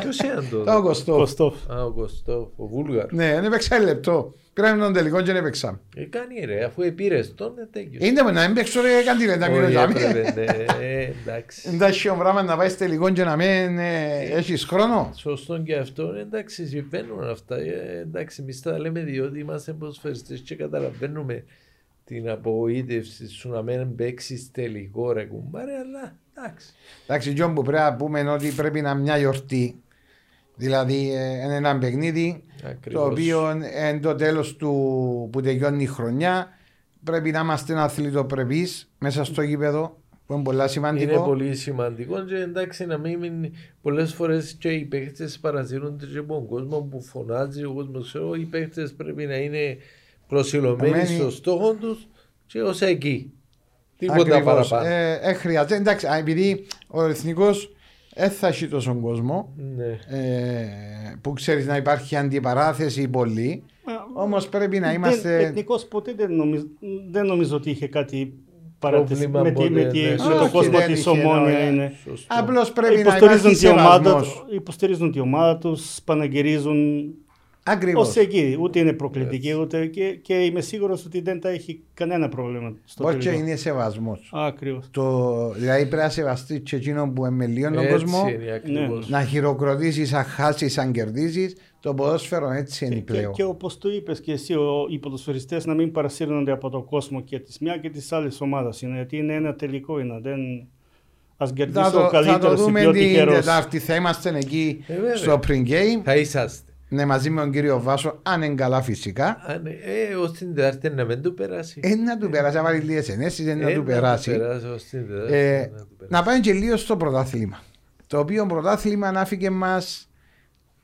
Ποιος ήταν Το το. Κωστό. Κωστόφ. Α, ο Κωστόφ, ο Βούλγαρ. Ναι, δεν έπαιξα ένα λεπτό. Πήραμε τον τελικό και δεν έπαιξα. Ε, κάνει ρε, αφού επήρες τον, ε, τέλειος. Είναι που να μην παίξω ρε κάτι λένε τα Όχι, μήνες. έπρεπε, ναι, ε, εντάξει. Εντάξει ο πράγμα να πάεις στο τελικό και να μην ε, έχεις χρόνο. Σωστό και αυτό, εντάξει, συμβαίνουν αυτά. Ε, εντάξει, εμείς τα λέμε διότι είμαστε ποδοσφαιριστές και καταλαβαίνουμε την απογοήτευση σου να μην παίξεις τελικό ρε κουμπάρε, αλλά εντάξει. Εντάξει, Τζον που πρέπει να πούμε είναι ότι πρέπει να είναι μια γιορτή. Δηλαδή ε, είναι ένα παιχνίδι Ακριβώς. το οποίο είναι το τέλος του που τελειώνει η χρονιά. Πρέπει να είμαστε αθλητοπρεπείς μέσα στο γήπεδο που είναι πολύ σημαντικό. Είναι πολύ σημαντικό και εντάξει να μην μείνει πολλές φορές και οι παίχτες παρασύρονται και από τον κόσμο που φωνάζει ο κόσμος ξέρω, οι παίχτες πρέπει να είναι προσιλωμένοι Εμένει- στο στόχο τους και ως εκεί. Τίποτα Ακριβώς. παραπάνω. Ε, ε, χρειάζεται. Εντάξει, α, επειδή ο εθνικός δεν θα έχει τόσο κόσμο Ναι. ε, που ξέρεις να υπάρχει αντιπαράθεση πολύ. Όμως πρέπει να Δεν, είμαστε. εθνικός ποτέ δεν νομίζω, δεν νομίζω ότι είχε κάτι παράτηση Πρόβλημα με, τη, με, ποτέ, τη, ναι. με Όχι, το κόσμο δεν της είχε, Ομόνια. ναι. Είναι. Σωστό. Απλώς πρέπει να Υποστηρίζουν υπάρχει τη, ομάδα, σεβασμός. υποστηρίζουν τη ομάδα τους, παναγυρίζουν Ακριβώς. ως εκεί. Ούτε είναι προκλητική, ούτε και, και είμαι σίγουρος ότι δεν τα έχει κανένα πρόβλημα στο Όχι τελικό. είναι σεβασμός. Ακριβώς. Το, δηλαδή πρέπει να σεβαστεί και εκείνο που είναι με λίγο τον Έτσι κόσμο, είναι ακριβώς. να χειροκροτήσεις αν χάσεις, αν κερδίσει. Το ποδόσφαιρο έτσι είναι Και, πλέον. και όπως το είπες και εσύ, ο, οι ποδοσφαιριστές να μην παρασύρνονται από τον κόσμο και της μια και της άλλης ομάδας. Είναι, γιατί είναι ένα τελικό. Είναι, δεν... Ας κερδίσει Θα ο το, θα το καλύτερος, η δούμε πιο την τυχερός. Τετάρτη. Θα είμαστε εκεί Ε, βέβαια. στο pre-game. Θα είσαστε. Ναι, μαζί με τον κύριο Βάσο, αν είναι καλά φυσικά. Αν, ε, ως την Τετάρτη να μην του περάσει. Ε, να του περάσει, να βάλει λίγες ενέσεις, ε, να Ε, του περάσει. περάσει ως την Τετάρτη, Ε, να του περάσει. να πάμε και λίγο στο πρωτάθλημα. Το οποίο πρωτάθλημα ανάφηκε μας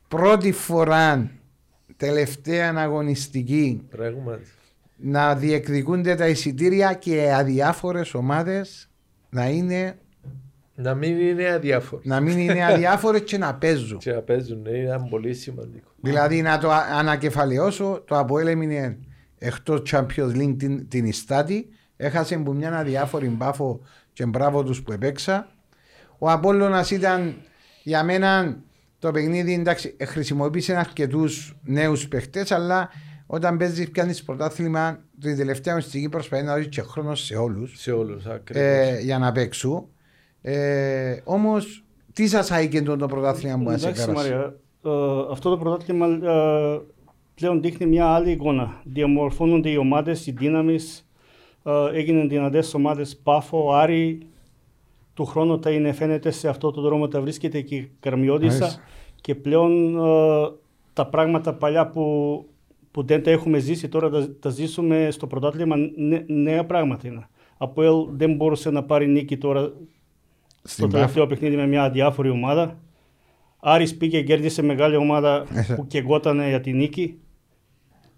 πρώτη φορά τελευταία αγωνιστική Πράγματι. να διεκδικούνται τα εισιτήρια και αδιάφορες ομάδες να, είναι, Να μην είναι αδιάφορο. να μην είναι αδιάφορε και να παίζουν. Και να παίζουν, ναι, ήταν πολύ σημαντικό. δηλαδή να το α- ανακεφαλαιώσω, το Αποέλ έμεινε εκτός Champions League την, την Ιστάτη. Έχασε που μια αδιάφορη μπάφο και μπράβο τους που επέξα. Ο Απόλλωνας ήταν για μένα το παιχνίδι, εντάξει, ε, χρησιμοποίησε αρκετούς νέους παιχτέ, αλλά όταν παίζεις πιάνεις πρωτάθλημα, την τελευταία αγωνιστική προσπαθεί να δώσει και χρόνο σε όλους Σε όλους, ακριβώς. ε, για να παίξουν. Ε, Όμως, τι σας άγγε το, το πρωτάθλημα που σα Εντάξει, πέρασε. Μαρία, ε, αυτό το πρωτάθλημα ε, πλέον δείχνει μια άλλη εικόνα. Διαμορφώνονται οι ομάδες, οι δύναμεις, ε, έγιναν δυνατές ομάδες Πάφο, Άρη. Του χρόνου τα είναι φαίνεται σε αυτό το δρόμο τα βρίσκεται και η Καρμιώτισσα. Μάλιστα. Και πλέον ε, τα πράγματα παλιά που, που δεν τα έχουμε ζήσει τώρα τα, τα ζήσουμε στο πρωτάθλημα νέ- νέα πράγματα είναι. Από ελ δεν μπορούσε να πάρει νίκη τώρα στο Στην τελευταίο παιχνίδι με μια αδιάφορη ομάδα. Άρης πήγε και κέρδισε μεγάλη ομάδα Ε, που κεγότανε για την νίκη.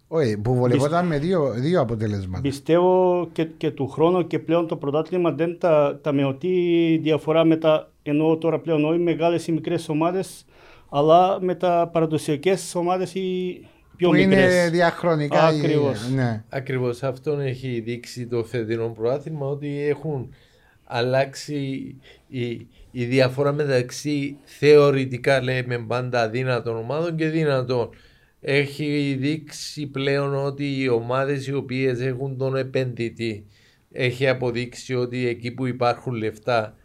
Όχι, που βολευόταν με δύο, δύο αποτελέσματα. Πιστεύω και, και του χρόνου και πλέον το πρωτάθλημα δεν τα, τα μεωτεί διαφορά με τα, εννοώ τώρα πλέον όχι μεγάλες ή μικρές ομάδες, αλλά με τα παραδοσιακές ομάδες ή πιο Που είναι μικρές. διαχρονικά. οι- Ακριβώς. Ναι. Ακριβώς αυτόν έχει δείξει το φετινό προάθλημα ότι έχουν αλλάξει η, η διαφορά μεταξύ θεωρητικά λέμε πάντα αδύνατων ομάδων και δυνατών. Έχει δείξει πλέον ότι οι ομάδες οι οποίες έχουν τον επενδυτή έχει αποδείξει ότι εκεί που υπάρχουν λεφτά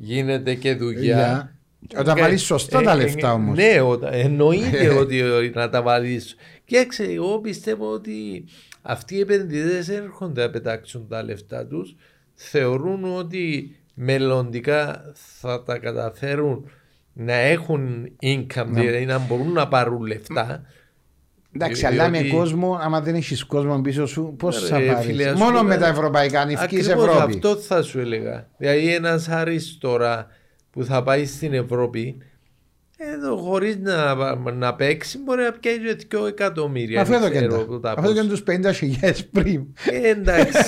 γίνεται και δουλειά. Για- Όταν Και- βάλεις σωστά τα ε, λεφτά ε, όμως. Ναι, όταν- εννοείται (laughs) ότι να τα βάλεις. Και ξέρω, εγώ πιστεύω ότι αυτοί οι επενδυτές έρχονται να πετάξουν τα λεφτά τους. Θεωρούν ότι μελλοντικά θα τα καταφέρουν να έχουν income, δηλαδή να μπορούν να πάρουν λεφτά. Εντάξει, Διότι- αλλά με κόσμο, άμα δεν έχεις κόσμο πίσω σου, πώς Ρε, θα πάρεις; φίλε, ας Μόνο πούμε, με τα ευρωπαϊκά, νυφκή Ακριβώς Ευρώπη. αυτό θα σου έλεγα. Δηλαδή ένας Άρης τώρα που θα πάει στην Ευρώπη εδώ χωρίς να, να παίξει μπορεί να πιάσει και 2 εκατομμύρια. Αυτό εδώ δεν και ξέρω τα. τα Αυτό και πόσα. τους 50 χιλιάδες πριν. Ε, εντάξει,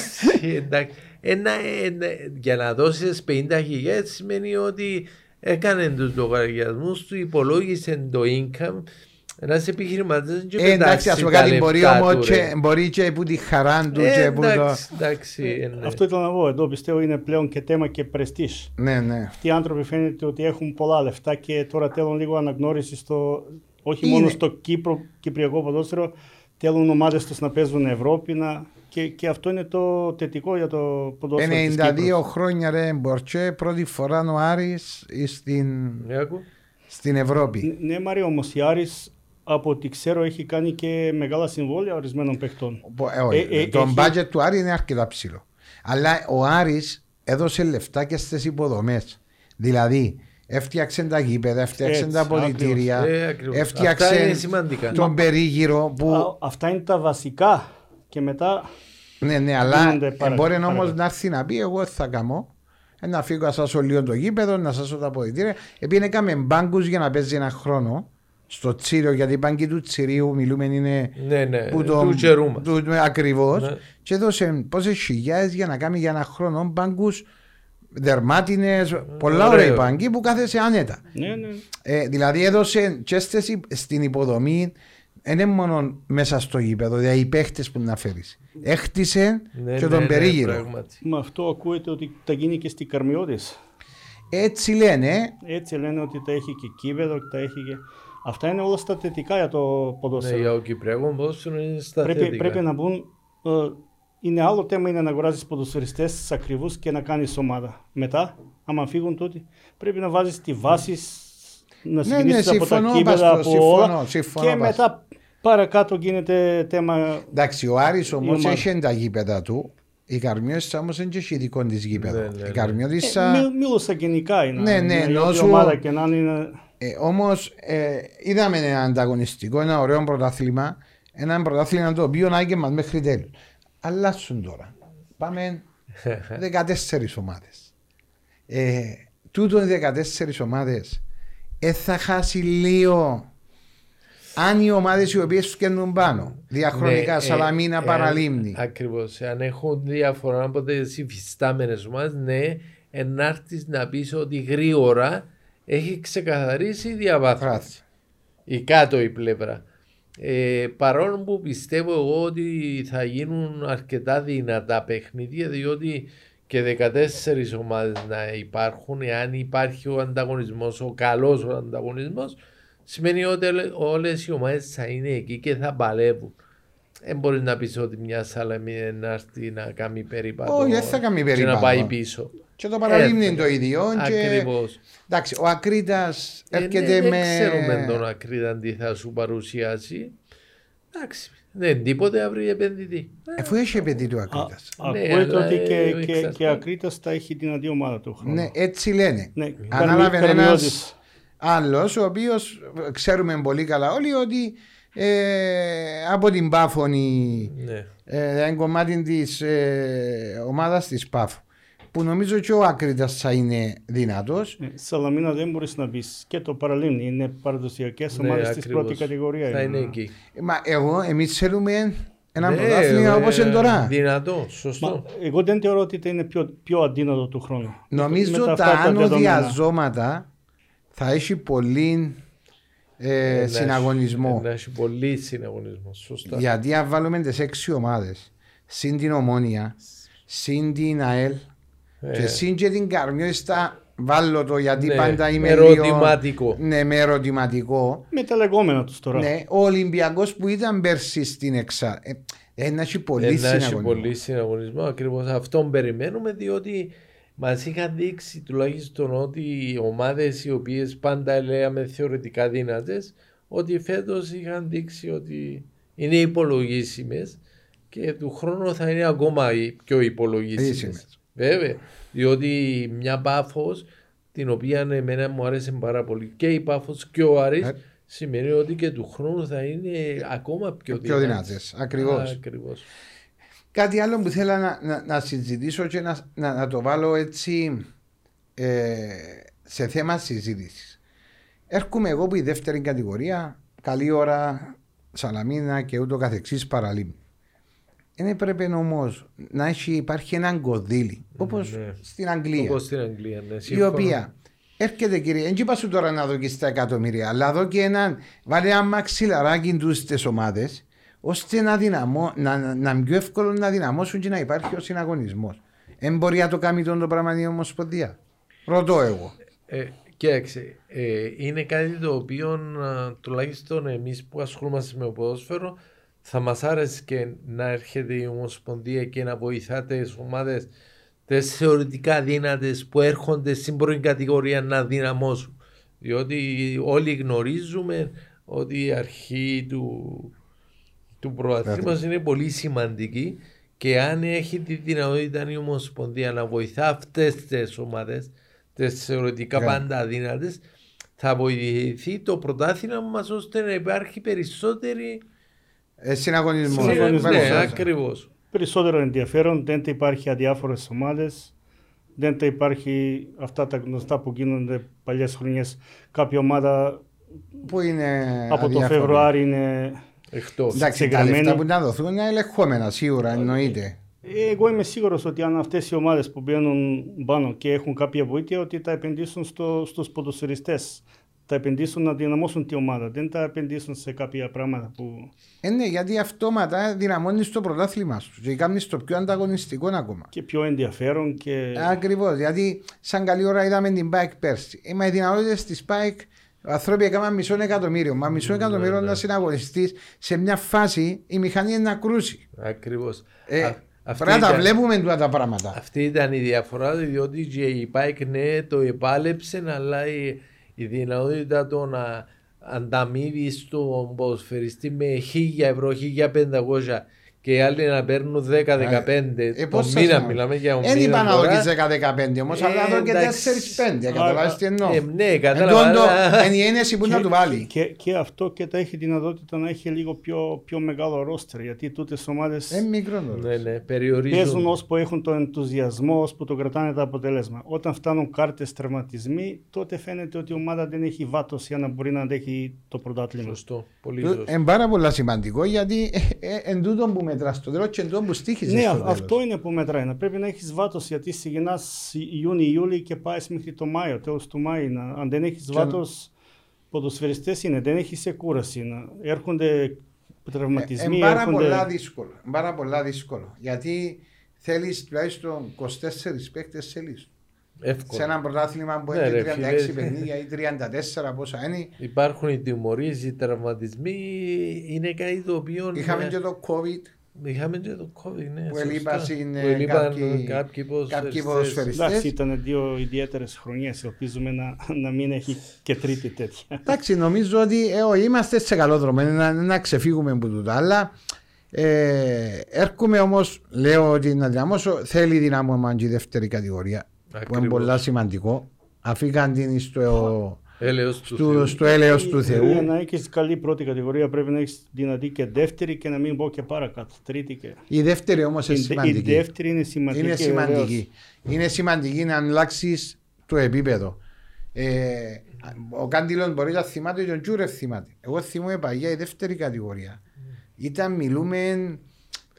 (laughs) εντάξει. Ένα, ένα, για να δώσεις 50 χιλιάδες σημαίνει ότι έκανε τους λογαριασμούς του, υπολόγισε το income. Ένας επιχειρηματίας δεν Ε, εντάξει, ας πούμε κάτι μπορεί όμως όμω και, μπορεί και που τη χαρά του Ε, και που το. εντάξει, εντάξει. ε, ναι. Αυτό ήθελα να πω. Εδώ πιστεύω είναι πλέον και θέμα και πρεστής. Ναι, ναι. Αυτοί οι άνθρωποι φαίνεται ότι έχουν πολλά λεφτά και τώρα θέλουν λίγο αναγνώρισης στο, όχι Είναι. μόνο στο Κύπρο, κυπριακό ποδόσφαιρο, θέλουν ομάδε του να παίζουν Ευρώπη να... και, και αυτό είναι το θετικό για το ποδόσφαιρο. της 92 Κύπρου. χρόνια ρε Μπορτσέ, πρώτη φορά ο Άρης στην, Ε, άκου. στην Ευρώπη. Ναι, Μαρία, όμως η Άρης από ό,τι ξέρω έχει κάνει και μεγάλα συμβόλαια ορισμένων παιχτών. Μπο- ε, όχι, Ε, ε, το έχει- budget του Άρη είναι αρκετά ψηλό. Αλλά ο Άρης έδωσε λεφτά και στις υποδομές. Δηλαδή, έφτιαξε τα γήπεδα, έφτιαξε Έτσι, τα αποδητήρια, Ε, ακριβώς. έφτιαξε Αυτά είναι σημαντικά. τον περίγυρο που. Α, αυτά είναι τα βασικά και μετά Ναι, ναι, αλλά Γίνονται ε, παρα- μπορεί όμως παρακάτω. να έρθει να πει: Εγώ θα καμώ. ε, Να φύγω να σάσω λίγο το γήπεδο, να σάσω τα αποδητήρια. Επειδή έκαμε μπάγκους για να παίζει ένα χρόνο στο Τσίριο, γιατί οι μπάγκοι του Τσιρίου μιλούμε είναι Ναι, ναι, που του καιρού μας. Ακριβώς. Ναι. Και έδωσε πόσες χιλιάδες για να κάνει για ένα χρόνο μπάγκους δερμάτινες, πολλά ωραίο. ωραία μπάγκοι που κάθεσαι άνετα. ναι, ναι. Ε, δηλαδή έδωσε και στις υπ- στην υποδομή, δεν είναι μόνο μέσα στο γήπεδο, δηλαδή οι παίχτες που να φέρεις. Έχτισε Ναι, και ναι, τον ναι, περίγυρο. πράγματι. Με αυτό ακούεται ότι τα γίνει και στην Καρμιώτης. Έτσι λένε, Έτσι λένε ότι τα έχει και κήπεδο και τα έχει και... Αυτά είναι όλα στα θετικά για το Ναι, ποδόσφαιρο. για ο Κυπριακός ποδόσφαιρο είναι στα πρέπει, θετικά. πρέπει να μπουν... ε, είναι άλλο θέμα είναι να αγοράζει ποδοσφαιριστές ακριβού και να κάνει ομάδα. Μετά, άμα φύγουν τότε, πρέπει να βάζει τη βάση, να ναι, συγκινήσεις από τα συμφωνώ, κήπεδα, Παστό, από συμφωνώ, όλα. συμφωνώ, και Παστό. μετά παρακάτω γίνεται θέμα. εντάξει, ο Άρης όμω ομάδα. έχει τα γήπεδα του. Η Καρμιώτησα όμω δεν έχει ειδικό τη γήπεδο. Ναι, ναι, ναι. Η Ε, Καρμιώτησα. μι- μίλωσα γενικά είναι. Ναι, ναι, είναι ενώ ό,τι σου- ομάδα και να είναι. Ε, Όμω ε, είδαμε ένα ανταγωνιστικό, ένα ωραίο πρωτάθλημα. Ένα πρωτάθλημα το οποίο άγγε μα μέχρι τέλου. Αλλάσουν τώρα. Πάμε 14 ομάδες. Ε, τούτο οι 14 ομάδες ε, θα χάσει λίγο αν οι ομάδες οι οποίες φτιάχνουν πάνω διαχρονικά Ναι, Σαλαμίνα, ε, Παραλίμνη. Ακριβώς. Αν έχουν διαφορά από τις υφιστάμενες ομάδες, ναι, ενάρτης να πεις ότι γρήγορα έχει ξεκαθαρίσει η διαβάθμιση. Φράση. Η κάτω η πλευρά. Ε, παρόλο που πιστεύω εγώ ότι θα γίνουν αρκετά δυνατά παιχνίδια διότι και 14 ομάδες να υπάρχουν εάν υπάρχει ο ανταγωνισμός, ο καλός ο ανταγωνισμός σημαίνει ότι όλε- όλες οι ομάδες θα είναι εκεί και θα παλεύουν. Δεν μπορείς να πεις ότι μια Σαλαμή να έρθει να κάνει περίπατο Όχι, δεν θα κάνει και περίπατο. να πάει πίσω. Και το Παραλίμνη Ε, είναι το ίδιο. Και... Ακριβώς. Εντάξει, ο Ακρίτας Ε, έρχεται ναι, με. Δεν ξέρουμε τον Ακρίδα τι θα σου παρουσιάσει. Εντάξει. Δεν τίποτε αύριο επενδυτή. Αφού έχει επενδύει ο Α, Ακρίτας. Ναι, Ακούεται αλλά, ότι ε, και, και, και εξαρτάται. Ακρίτας θα έχει την αντιομάδα του χρόνου. Ναι, έτσι λένε. Ναι, Ανάλαβε Καρμι- ένας Καρμιώτης. άλλος, ο οποίος ξέρουμε πολύ καλά όλοι ότι ε, από την Πάφωνη, Ναι. ε, ένα κομμάτι της ε, ομάδας της Πάφου. Που νομίζω και ο Άκρητα θα είναι δυνατός. Ε, Σαλαμίνα δεν μπορείς να πεις και το παραλίμνη. Είναι παραδοσιακές Ναι, ομάδες της ακριβώς. πρώτη κατηγορία. Θα είναι. είναι εκεί. Μα εγώ, εμείς θέλουμε ένα Ναι, πρωτάθλημα ε, όπως είναι τώρα. Δυνατό, σωστό. Μα, εγώ δεν θεωρώ ότι είναι πιο, πιο αντίνατο του χρόνου. Νομίζω Με τα αυτά άνω δεδομένα. διαζώματα θα έχει πολύ ε, Να συναγωνισμό. έχει- Να έχει πολύ συναγωνισμό. Σωστά. Γιατί αν βάλουμε τις έξι ομάδες, συν την Ομόνια, συν την ΑΕΛ Ε, και συν και την Καρμιώστα, βάλω το γιατί Ναι, πάντα είμαι ερωτηματικό. λίγο. Ναι, με ερωτηματικό. Με τα λεγόμενα τους τώρα. Ναι, ο Ολυμπιακός που ήταν πέρσι στην Εξά. Ε, ε, να έχει πολύ Ε, να έχει συναγωνισμό. πολύ συναγωνισμό. Ακριβώς αυτόν περιμένουμε, διότι μας είχαν δείξει τουλάχιστον ότι οι ομάδες οι οποίες πάντα λέγαμε θεωρητικά δύνατε, ότι φέτος είχαν δείξει ότι είναι υπολογίσιμες και του χρόνου θα είναι ακόμα οι πιο υπολογίσιμες. Επίσημες. Βέβαια, διότι μια πάφος την οποία εμένα μου άρεσε πάρα πολύ και η πάφος και ο Άρης Ε. σημαίνει ότι και του χρόνου θα είναι ακόμα πιο, Πιο δυνατές. Ακριβώς. Ακριβώς. Κάτι άλλο που θέλω να, να, να συζητήσω και να, να, να το βάλω έτσι ε, σε θέμα συζήτησης. Έρχομαι εγώ που η δεύτερη κατηγορία, καλή ώρα, Σαλαμίνα και ούτω καθεξής παραλίμνη. Δεν έπρεπε όμω να έχει, υπάρχει έναν κονδύλι, όπως Ναι. στην Αγγλία, Όπως στην Αγγλία, ναι. η σύμφωνα. οποία έρχεται κύριε, δεν είπα σου τώρα να δω και στα εκατομμύρια, αλλά δω και έναν, βάλε ένα μαξιλαράκι του στις ομάδες, ώστε να, δυναμώ, να, να, να είναι πιο εύκολο να δυναμώσουν και να υπάρχει ο συναγωνισμός. Δεν μπορεί να το κάνει τον το πράγμα η Ομοσπονδία. Ρωτώ εγώ. Ε, κοίταξε, ε, είναι κάτι το οποίο α, τουλάχιστον εμείς που ασχολούμαστε με το ποδόσφαιρο θα μας άρεσε και να έρχεται η Ομοσπονδία και να βοηθάτε τις ομάδες τις θεωρητικά δύνατες που έρχονται στην πρώτη κατηγορία να δυναμώσουν. Διότι όλοι γνωρίζουμε ότι η αρχή του, του προαθλήματος είναι πολύ σημαντική και αν έχει τη δυνατότητα η Ομοσπονδία να βοηθά αυτές τις ομάδες τις θεωρητικά Ναι. πάντα αδύνατες θα βοηθηθεί το πρωτάθλημα μας ώστε να υπάρχει περισσότερη Ε, συναγωνισμός. Συναγωνισμός, Ναι, σωστά. ακριβώς. Περισσότερο ενδιαφέρον, δεν τα υπάρχει αδιάφορες ομάδες. Δεν τα υπάρχει αυτά τα γνωστά που γίνονται παλιές χρονιές. Κάποια ομάδα Που είναι από το αδιάφορη. Φεβρουάριο είναι. Εκτός. Εντάξει, τα συγκεκριμένη. λεφτά που να δοθούν είναι ελεγχόμενα σίγουρα, εννοείται. Εγώ είμαι σίγουρος ότι αν αυτές οι ομάδες που μπαίνουν πάνω και έχουν κάποια βοήθεια, ότι τα επενδύσουν στο, στους ποδοσφαιριστές. Τα επενδύσουν να δυναμώσουν τη ομάδα. Δεν τα επενδύσουν σε κάποια πράγματα που. Ε, ναι, γιατί αυτόματα δυναμώνεις το πρωτάθλημα σου και κάνεις το πιο ανταγωνιστικό ακόμα. και πιο ενδιαφέρον και. Ακριβώς. Γιατί, σαν καλή ώρα είδαμε την Bike πέρσι. Ε, μα οι δυνατότητες της Bike, οι άνθρωποι έκαναν μισό εκατομμύριο. Μα μισό εκατομμύριο να συναγωνιστείς σε μια φάση η μηχανή είναι να κρούσει. Ακριβώς. Ε, Α- αυτή Πρέπει να τα ήταν- βλέπουμε τούτα τα πράγματα. Αυτή ήταν η διαφορά διότι και η ΠΑΕΚ ναι το επάλεψε αλλά η, η δυνατότητα το να ανταμείβεις στον ποδοσφαιριστή με 1000 ευρώ, 1500 και οι άλλοι να παίρνουν 10-15 Ε, το πώς σας μήνα να- μιλάμε για τον Δεν είπα μήνα να τώρα. δω και 10-15 όμως, Ε, αλλά δω και εντάξει. 4-5. Καταλάβεις τι εννοώ. Ε, ναι, Εν κατάλαβα. τούτο, αλλά- Είναι η ένεση που να του βάλει. Και, και αυτό και τα έχει δυνατότητα να έχει λίγο πιο, πιο μεγάλο ρόστερ. Γιατί τούτες ομάδες Είναι μικρός το. Ναι, ναι, παίζουν περιορίζουν. ώσπου έχουν τον ενθουσιασμό, ώσπου το κρατάνε τα αποτέλεσμα. Όταν φτάνουν κάρτες τραυματισμοί, τότε φαίνεται ότι η ομάδα δεν έχει βάθος για να μπορεί να αντέχει το πρωτάθλημα. Σωστό, πολύ σωστό. Είναι πάρα πολύ σημαντικό γιατί ε, ε, εν τούτο που μετράς στο τέλος και εν τούτο που στήχησε. Ναι, στο α- τέλος. αυτό είναι που μετράει. Να πρέπει να έχεις βάθος γιατί ξεκινά Ιούνιο-Ιούλιο και πάεις μέχρι το Μάιο, τέλος του Μάη. Να, αν δεν έχεις βάθος, ποδοσφαιριστές είναι, δεν έχεις σε κούραση. Να, έρχονται τραυματισμοί. Είναι πάρα έρχονται... πολλά δύσκολο. Είναι πάρα πολλά δύσκολο. Γιατί θέλεις τουλάχιστον 24 παίκτες σε λίστο. Σε Εύκολο. ένα πρωτάθλημα που Ναι, έχει ρε, 36 φίλε. παιχνίδια ή 34 πόσα είναι. Υπάρχουν οι τιμωρίες, οι τραυματισμοί, είναι κάτι το οποίο... Είχαμε ε, και το COVID Είχαμε και το COVID, ναι. που σωστά. ελείπαν Που ελείπαν κάποιοι, κάποιοι κάποιοι ποδοσφαιριστές. ποδοσφαιριστές. Εντάξει, ήταν δύο ιδιαίτερες χρονιές. Ελπίζουμε να, να μην έχει και τρίτη τέτοια. Εντάξει, νομίζω ότι ε, όχι, είμαστε σε καλό δρόμο είναι να, να ξεφύγουμε από τούτο. Αλλά ε, έρχομαι όμως, λέω ότι να δυναμώσω, θέλει δυνάμωμα και η δεύτερη κατηγορία. Που είναι Ακριβώς. πολύ σημαντικό. Αφήκαν την στο, Έλεος του στο, Θεού. στο έλεος του Για Θεού. να έχεις καλή πρώτη κατηγορία πρέπει να έχεις δυνατή και δεύτερη και να μην πω και παρακάτω. Τρίτη και. Η δεύτερη όμως είναι Η, η σημαντική. δεύτερη είναι σημαντική. Είναι βεβαίως. σημαντική. Είναι σημαντική να αλλάξεις το επίπεδο. Ε, ο Κάντιλον μπορεί να θυμάται και ο Τζούρεφ θυμάται. Εγώ θυμούμαι παγιά η δεύτερη κατηγορία. Ήταν μιλούμε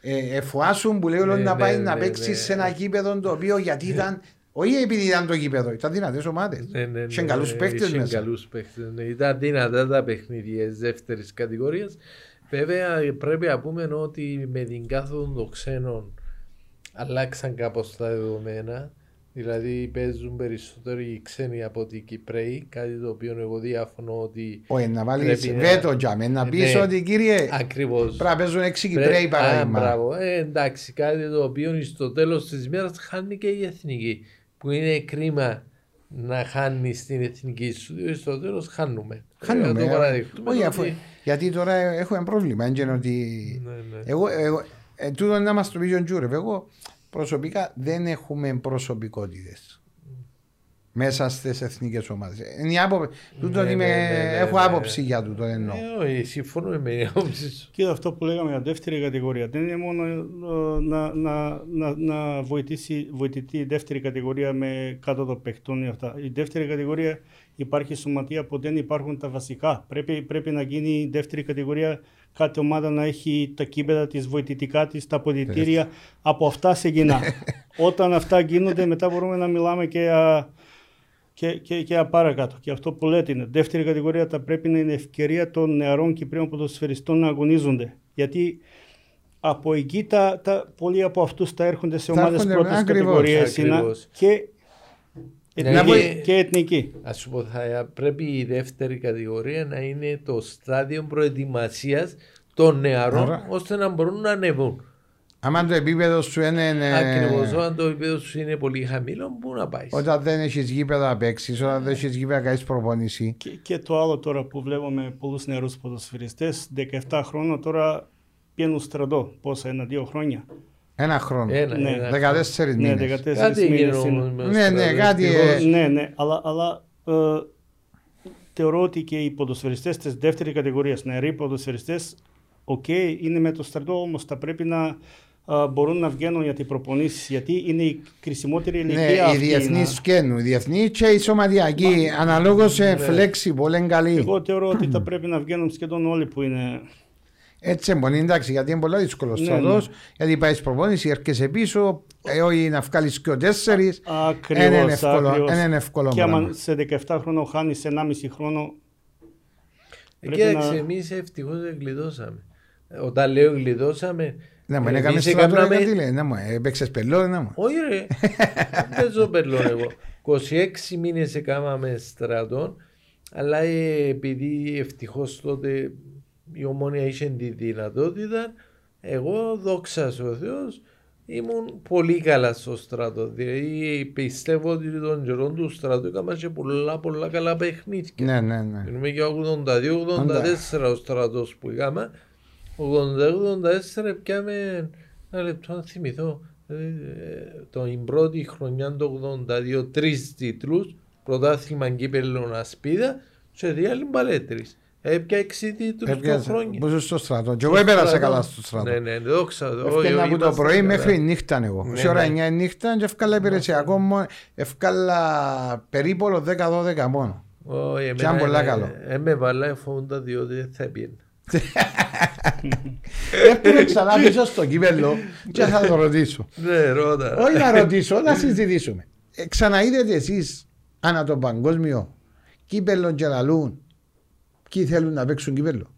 ε, εφοάσουν που λέει όλο Ναι, να ναι, πάει ναι, να ναι. παίξει σε ένα γήπεδο το οποίο γιατί ήταν. Όχι επειδή ήταν το γήπεδο, ήταν δυνατές ομάδες. Ναι, ναι, ναι, Είχε καλού ναι, παίκτε είχε μέσα. καλούς παίκτες, ναι. Ήταν δυνατά τα παιχνίδια της δεύτερης κατηγορίας. Βέβαια πρέπει να πούμε ότι με την κάθοδο των ξένων αλλάξαν κάπως τα δεδομένα. Δηλαδή παίζουν περισσότερο οι ξένοι από ότι οι Κυπρέοι, κάτι το οποίο εγώ διαφωνώ ότι Όχι, να βάλεις Πρέπει να- βέτο τζάμε, να πεις Ναι. ότι κύριε ακριβώς πρέπει να παίζουν έξι Πρέ- Κυπρέοι Α, παράδειγμα. μπράβο. Ε, εντάξει, κάτι το οποίο στο τέλος της μέρας χάνει και η εθνική. Που είναι κρίμα να χάνει την εθνική σου, διότι στο τέλος χάνουμε. Χάνουμε. Ε, το ε. παραδεχτούμε Όχι, ότι- αφού- γιατί τώρα έχουμε πρόβλημα. Είναι ότι Ναι, ναι. Εγώ, εγώ ε, τούτο να μας το πει ο Τζούρεφ. Εγώ προσωπικά δεν έχουμε προσωπικότητες μέσα στις εθνικές ομάδες. Ναι, ναι, ναι, ναι, έχω ναι. άποψη για τούτο εννοώ. Ε, όχι, συμφωνούμε με την άποψη σου. Και αυτό που λέγαμε για δεύτερη κατηγορία δεν είναι μόνο ε, να, να, να, να βοηθήσει, βοηθηθεί η δεύτερη κατηγορία με κάτω των παιχτών ή αυτά. Η δεύτερη κατηγορία υπάρχει σωματεία που δεν υπάρχουν τα βασικά. Πρέπει, πρέπει να γίνει η δεύτερη κατηγορία κάθε ομάδα να έχει τα κήπεδα της, βοηθητικά της, τα ποδητήρια. Από αυτά ξεκινά. (laughs) Όταν αυτά γίνονται μετά μπορούμε να μιλάμε και για και, και, και απάρακατο. Και αυτό που λέτε είναι, δεύτερη κατηγορία θα πρέπει να είναι ευκαιρία των νεαρών Κυπρίων ποδοσφαιριστών να αγωνίζονται. Γιατί από εκεί τα, τα, πολλοί από αυτούς θα έρχονται σε Θα ομάδες έρχονται, πρώτης ακριβώς, κατηγορίας είναι ακριβώς. και, Να εθνική, είναι- και εθνική. Α σου πω, θα πρέπει η δεύτερη κατηγορία να είναι το στάδιο προετοιμασίας των νεαρών Άρα- ώστε να μπορούν να ανεβούν. Άμα το επίπεδο σου είναι. ε, Ακριβώς, αν το επίπεδο σου είναι πολύ χαμηλό, πού να πάεις; Όταν δεν έχεις γήπεδα να παίξει, όταν δεν έχεις γήπεδα να κάνεις προπονήσει. Και, και το άλλο τώρα που βλέπουμε πολλούς νεαρούς ποδοσφαιριστές, 17 χρόνια τώρα πηαίνουν στρατό. Πόσα, ένα-δύο χρόνια. Ένα χρόνο. Ένα, Ναι. ένα. 14 Ναι, μήνες. 14 Κάτι έγινε μήνες είναι. όμως με το Ναι, ναι, στρατό, κάτι, ευτυχώς. ε, Ναι, ναι, αλλά, αλλά ε, θεωρώ ότι και οι ποδοσφαιριστές της δεύτερης κατηγορίας, νεαροί ποδοσφαιριστές, οκ, είναι με το στρατό, όμως θα πρέπει να α, μπορούν να βγαίνουν για τις προπονήσεις, γιατί είναι η κρισιμότερη ηλικία Ναι, οι αυτή. διεθνείς να- φκαίνουν. Οι διεθνείς και οι σωματειακοί. Αναλόγως flexible, είναι καλή. Εγώ θεωρώ ότι θα πρέπει να βγαίνουν σχεδόν όλοι που είναι... Έτσι είναι εντάξει, γιατί είναι πολύ δύσκολος Ναι, στρατό. ναι. Γιατί πάει προπόνηση, έρχεσαι πίσω, ε, όχι να βγάλεις και ο τέσσερις. Ακριβώς, Είναι εύκολο, ακριβώς. είναι εύκολο Και άμα πράγμα. σε 17 χρόνο χάνεις 1,5 χρόνο, Ε, πρέπει Κοίταξε, να- εμείς ευτυχώς γλιτώσαμε. Ε, Όταν λέω γλιτώσαμε. Ναι, μου εμείς έκαμε στρατό, έκαναμε- γιατί λέει, ναι, μου έπαιξες πελό, ναι, μου. Όχι ρε, (laughs) δεν παίζω πελών εγώ. 26 μήνες έκαναμε στρατών, αλλά ε, επειδή ευτυχώς τότε η ομόνια είχε τη δυνατότητα, εγώ δόξα ο Θεός ήμουν πολύ καλά στο στρατό. Δηλαδή πιστεύω ότι τον καιρό του στρατού έκανα και πολλά πολλά καλά παιχνίδια. Ναι, ναι, ναι. Είμαι και 82-84 ο στρατός που είχαμε. 80-84 πιάμε ένα λεπτό να θυμηθώ. Ε, το πρώτη χρονιά το 82 τρεις τίτλους, πρωτάθλημα κύπελλον ασπίδα και διάλειμμα μπαλέτρις. Έπια έξι τίτλους το Έπιασε, χρόνια. που είσαι στο στρατό. Και εγώ έπερασα καλά στο στρατό. Ναι, ναι, δόξα. τω, όχι, Έφτιανα όχι, από το είμαστε πρωί καλά. μέχρι νύχτα εγώ. Ναι, Σε ώρα ναι. 9 νύχτα και έφκαλα υπηρεσιακό μόνο. Έφκαλα περίπολο 10-12 μόνο. Όχι, Και αν εμένα, πολλά ε, καλό. ε, με βάλα φόντα διότι δεν θα πιένω. Έρχομαι ξανά πίσω στο κύπελο και θα το ρωτήσω. Ναι, ρώτα. Όχι να ρωτήσω, να συζητήσουμε. Ε, ξαναείδετε εσείς ανά το παγκόσμιο κύπελο και λαλούν ποιοι θέλουν να παίξουν κύπελο.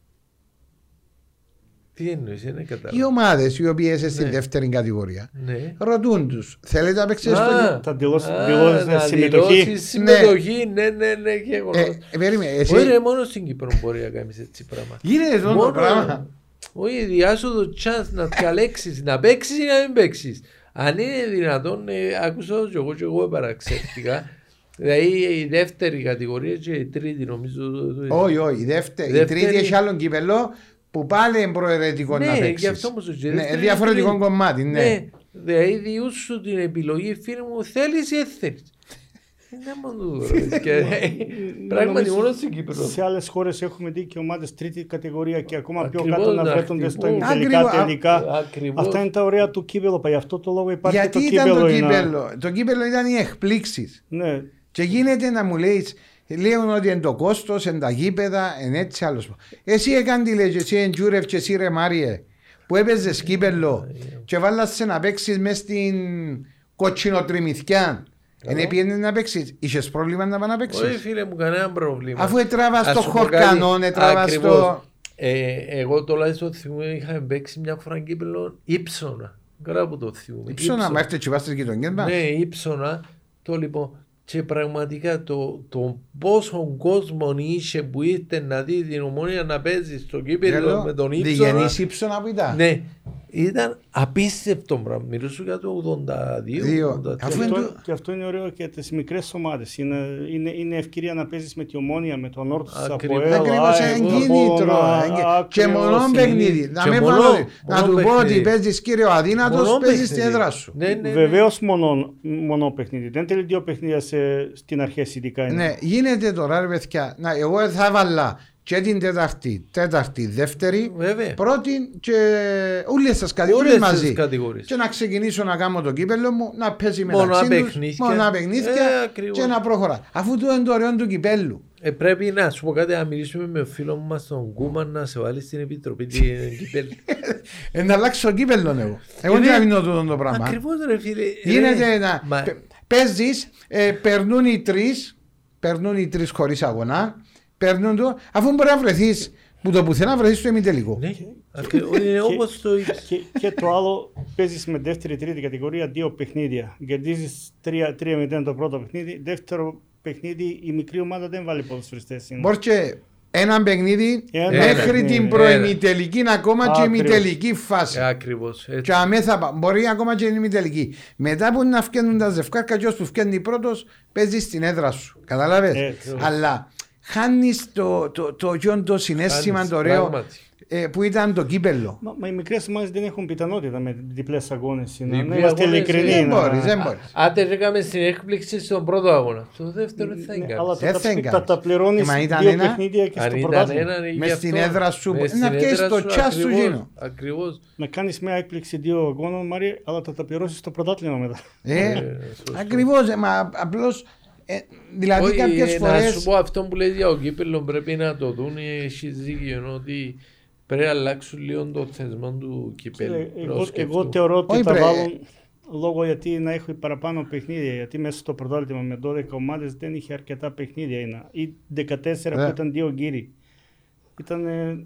Τι εννοείς, δεν Οι κατάλαβα. ομάδες οι οποίες είναι στην Ναι. δεύτερη κατηγορία Ναι. ρωτούν τους, θέλετε να παίξετε στο Α, κύπελο. Θα δηλώσει- α, δηλώσεις να συμμετοχή. δηλώσεις συμμετοχή, ναι, ναι, ναι, γεγονός. Ε, ε, περίμενε, εσύ. Όχι ρε, μόνο στην Κύπρο μπορεί να κάνεις έτσι πράγμα. Γίνεται αυτό το πράγμα. Όχι, διάσω το chance να διαλέξεις, να παίξεις ή να μην παίξεις. Αν είναι δυνατόν, ε, άκουσα το και εγώ και εγώ παραξέφτηκα. Δηλαδή η δεύτερη κατηγορία και η τρίτη νομίζω. το- το- Όχι, όχι. Η, δεύτερη, η Δεύτερη- τρίτη έχει άλλον κύπελο που πάλι είναι προαιρετικό να Ναι, παίξεις. γι' αυτό όμως το και η Ναι, δεύτερη διαφορετικό είναι τρίτη. κομμάτι, ναι. Ναι, δηλαδή διούσου την επιλογή φίλε μου θέλεις ή δεν θέλεις. Είναι μόνο το ρε. Και, (laughs) Πράγματι Νομίζω μόνο στην Κύπρο. Σε άλλες χώρες έχουμε δει και ομάδε τρίτη κατηγορία και ακόμα πιο Ακριβώς, κάτω να βρέθονται ακριβώς. στα τελικά Ακριβώς. τελικά. Ακριβώς. Αυτά είναι τα ωραία του κύπελο. Γι' αυτό το λόγο υπάρχει Γιατί το ήταν κύπελο. το είναι- κύπελο; Το κύπελο ήταν οι εκπλήξεις. Ναι, Και γίνεται να μου λέει, λέγουν ότι είναι το κόστος, είναι τα γήπεδα, είναι έτσι άλλος. Εσύ έκανε τι λέει, εσύ εντζούρευ και εσύ ρε Μάριε, που έπαιζες κύπελο και βάλασε να παίξεις μες στην κοτσινοτριμηθιά. Εν πήγαινε να παίξεις. Είχες πρόβλημα να πάει να παίξεις; Όχι φίλε μου κανένα πρόβλημα. Αφού έτραβα Ας στο σου πω χορκανό, κάτι. έτραβα Ακριβώς. στο. Ε, εγώ τουλάχιστον θυμούμαι είχαμε παίξει μια φορά κύπελο ύψονα. Καλά που το θυμούμαι. Ψώνα, μα έρθει και βάστε στις γειτονιές μας. Ναι, ύψονα. Το λοιπόν. Και πραγματικά το, το πόσο κόσμο είχε που ήρθε να δει την ομόνια να παίζει στο κύπελο με τον ύψονα. Διγενής ύψονα που ήταν. Ναι, ήταν απίστευτο πράγμα. Μιλούσα για το 82. Δύο. 83. Αφού και, είναι αυτό, το- και αυτό είναι ωραίο και τις μικρές ομάδες. Είναι, είναι, είναι ευκαιρία να παίζεις με τη ομόνια, με τον Όρτος Ακριβώς. από Ακριβώς εγκίνητρο. εγκ- Και μονό παιχνίδι. Να Και μην μονό- φάνω ότι- Να μονό του πω ότι παιχνίδι. παίζεις κύριο αδύνατος, Μονό παίζεις στην παιχνίδι. έδρα σου. Ναι, ναι, ναι. Βεβαίω μονό, μονό παιχνίδι. Δεν θέλει δύο παιχνίδια σε, στην αρχή ειδικά. είναι. Ναι, γίνεται τώρα ρε παιδιά. Να, εγώ θα έβαλα και την τέταρτη, τέταρτη, δεύτερη, Βέβαια. πρώτη και όλες τις κατηγορίες Όλες τις μαζί. κατηγορίες. Και να ξεκινήσω να κάνω το κύπελο μου, να παίζει Μονά μεταξύ τους, παιχνίδια. μονά παιχνίδια Ε, ακριβώς. και να προχωρά. Αφού το είναι το ωραίο του κυπέλου. Ε, πρέπει να σου πω κάτι, να μιλήσουμε με φίλο μας τον Κούμαν να σε βάλει στην επιτροπή την (laughs) κυπέλ. Ε, να αλλάξω το κύπελο εγώ. Εγώ Είναι- δεν αφήνω τούτο το πράγμα. Ακριβώς ρε φίλε. Γίνεται Ρε, να. μα- Παίζεις, ε, περνούν οι τρεις, περνούν οι τρεις χωρίς αγωνά, περνούν το, αφού μπορεί να βρεθείς που το πουθενά βρεθείς στο ημιτελικό. Ναι, ακριβώς, είναι όπως το είπες. Και, και το άλλο, παίζεις με δεύτερη τρίτη κατηγορία δύο παιχνίδια. Κερδίζεις 3-0 το πρώτο παιχνίδι. Δεύτερο παιχνίδι η μικρή ομάδα δεν βάλει ποδοσφαιριστές. Μπορείς και ένα παιχνίδι Ένα μέχρι παιχνίδι, την ένα. προημιτελική ακόμα και η Ακριβώς. ημιτελική φάση. Ε, Ακριβώς. έτσι. Και αμέ θα πά- μπορεί ακόμα και η ημιτελική. Μετά που να φτιάχνουν τα ζευκάρκα, και που φτιάχνει πρώτος, παίζει στην έδρα σου. Καταλάβες; Έτσι. Αλλά χάνεις το, το, το, το, το συνέστημα Χάνεις, το ωραίο πράγματι. ε, που ήταν το κύπελο. Μα, μα οι μικρές ομάδες δεν έχουν πιθανότητα με διπλές αγώνες. Να Διπλή είμαστε αγώνες, ειλικρινοί. Δεν να- μπορείς, δεν μπορείς. Άντε έκαμε στην έκπληξη στον πρώτο αγώνα. Στο δεύτερο δεν θα Ναι, έκαμε. αλλά Δεν τα, θα τα, έκανες. τα πληρώνεις Ε, μα ήταν δύο ένα. παιχνίδια και Αν στο ήταν πρωτάθλημα. έναν ή Μες γι' στην αυτό. έδρα σου, Μες να στην πιέσεις έδρα το τσάς σου ακριβώς, γίνω. Ακριβώς. Να κάνεις μια έκπληξη δύο αγώνων, Μάρια, αλλά θα τα πληρώσεις στο πρωτάθλημα μετά. Ε, Ε, σωστό. Ακριβώς. Μα απλώς. Ε, δηλαδή Όχι, κάποιες ε, φορέ. Να σου πω αυτό που λέει για ο κύπελο πρέπει να το δουν. Έχει δίκιο ότι πρέπει να αλλάξουν λίγο το θεσμό του κυπέλου. Ε, Πρέπει να εγώ, σκεφτούν. εγώ θεωρώ ότι Όχι, θα πρέ- βάλουν λόγω γιατί να έχει παραπάνω παιχνίδια. Γιατί μέσα στο πρωτάθλημα με 12 ομάδε δεν είχε αρκετά παιχνίδια. Είναι. Ή 14 Ναι. που ήταν δύο γύρι. Ήταν ε,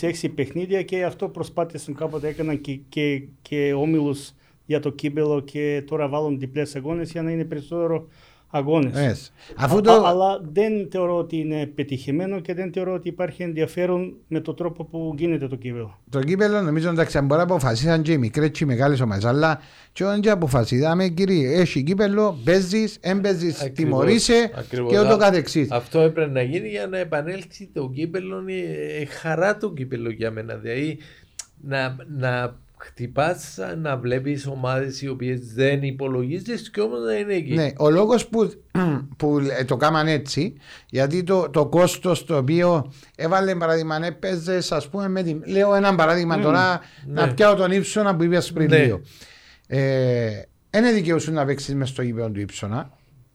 26 παιχνίδια και αυτό προσπάθησαν κάποτε έκαναν και, και, και όμιλους για το κύπελο και τώρα βάλουν διπλές αγώνες για να είναι περισσότερο αγώνες. Yes. Αφού Α- το. αλλά δεν θεωρώ ότι είναι πετυχημένο και δεν θεωρώ ότι υπάρχει ενδιαφέρον με τον τρόπο που γίνεται το κύπελο. Το κύπελο νομίζω εντάξει μπορεί να αποφασίσαν και οι μικρές και οι μεγάλες ομάδες αλλά και όταν και αποφασίσαμε κύριε έχει κύπελο, παίζεις, έμπαιζεις, Ακριβώς, τιμωρείσαι ακριβώς. και ούτω Α- καθεξής. Αυτό έπρεπε να γίνει για να επανέλθει το κύπελο, είναι ε, χαρά το κύπελο για μένα. Δηλαδή να, να χτυπάς, να βλέπεις ομάδες οι οποίες δεν υπολογίζεις και όμως να είναι εκεί. Ναι, ο λόγος που, (clears throat) που ε, το κάμαν έτσι, γιατί το, το κόστος το οποίο έβαλε παράδειγμα, αν έπαιζες ας πούμε με την, λέω ένα παράδειγμα τώρα να ναι. πιάω τον ύψονα που είπες πριν Ναι. λίγο. Ε, είναι δικαιούσου να παίξεις μες στο γήπεδο του ύψονα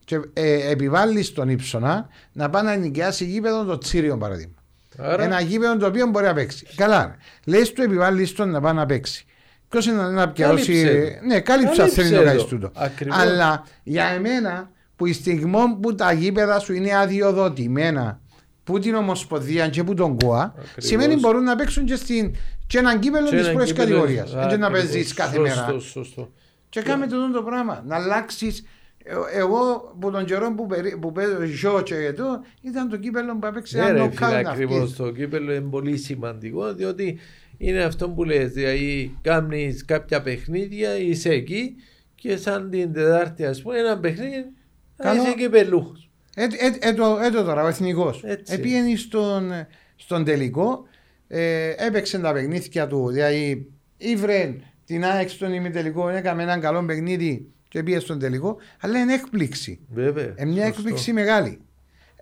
και ε, επιβάλλεις τον ύψονα να πάει να νοικιάσει γήπεδο το τσίριο παράδειγμα. Άρα, Ένα γήπεδο το οποίο μπορεί να παίξει. Καλά. Λες του επιβάλλεις τον να πάει να παίξει. Ποιος είναι να πιάσει. Κάλυψε το. Ναι, κάλυψε αν θέλει να Κάλυψε κάνει το. τούτο. Ακριβώς. Αλλά για εμένα που η στιγμή που τα γήπεδα σου είναι αδειοδοτημένα που την Ομοσπονδία και που τον ΚΟΑ, Ακριβώς. σημαίνει μπορούν να παίξουν και, στην, και έναν κύπελο και της ένα πρώτης κύπελλο- κατηγορίας. Α, Δεν να ακριβώς. παίζεις κάθε Σωστό, μέρα. Σωστό. Και κάμε το το πράγμα. Να αλλάξεις. Εγώ που τον καιρό που, περί- που παίζω ζω και εδώ ήταν το κύπελο που έπαιξε Ναι, ένα ρε, νοκάουτ φίλε, να ακριβώς βγεις. το κύπελο είναι πολύ σημαντικό διότι είναι αυτό που λες, δηλαδή κάνεις κάποια παιχνίδια, είσαι εκεί και σαν την Τετάρτη ας πούμε ένα παιχνίδι Καλό. είσαι κυπελούχος. Ε, ε, ε, το, ε, το τώρα, ο εθνικός. Έτσι. Επήγαινε στον, στον τελικό, ε, έπαιξε τα παιχνίδια του. Δηλαδή, ήβρε την ΑΕΚ στον ημιτελικό, έκαμε έναν καλό παιχνίδι και πήγε στον τελικό, αλλά είναι έκπληξη. Βέβαια. Είναι μια σωστό. έκπληξη μεγάλη.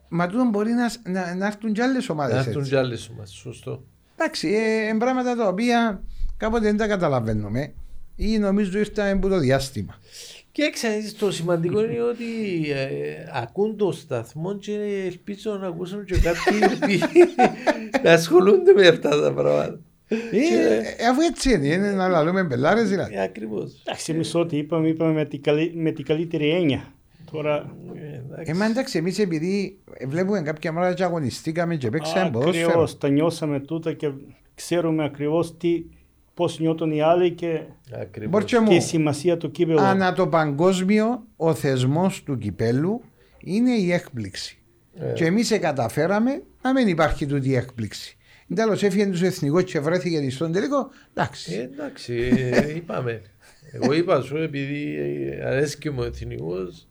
Μα τούτο μπορεί να, να, να έρθουν κι άλλες Να ομάδες. έρθουν κι άλλες ομάδες. Σωστό. Εντάξει, ε, είναι πράγματα τα οποία κάποτε δεν τα καταλαβαίνουμε ή νομίζω ήρθαν από το διάστημα. Και ξέρεις, το σημαντικό είναι ότι ε, ακούν το σταθμό και ελπίζω να ακούσουν και κάποιοι οι οποίοι (laughs) να ασχολούνται με αυτά τα πράγματα. Ε, ε, αφού έτσι είναι, είναι να λαλούμε μπελάρες δηλαδή. Ε, ακριβώς. Εντάξει, εμείς ό,τι είπαμε, είπαμε με την, καλή, με την καλύτερη έννοια. Τώρα, Ε, εντάξει. Ε, μα εντάξει, εμείς επειδή βλέπουμε κάποια πράγματα και αγωνιστήκαμε και παίξαμε ποδόσφαιρο. ακριβώς τα νιώσαμε τούτα και ξέρουμε ακριβώς πώς νιώθουν οι άλλοι και, Ακριβώς. Μπορτσέ μου, και η σημασία του κύπελου. ανά το παγκόσμιο ο θεσμός του κυπέλου είναι η έκπληξη. Ε. Και εμείς καταφέραμε να μην υπάρχει τούτη η έκπληξη. Τέλο έφυγε τους εθνικούς και βρέθηκε στον τελικό. Εντάξει. Ε, εντάξει, ε, είπαμε. Εγώ είπα σου επειδή ε, αρέσκει μου ο εθνικός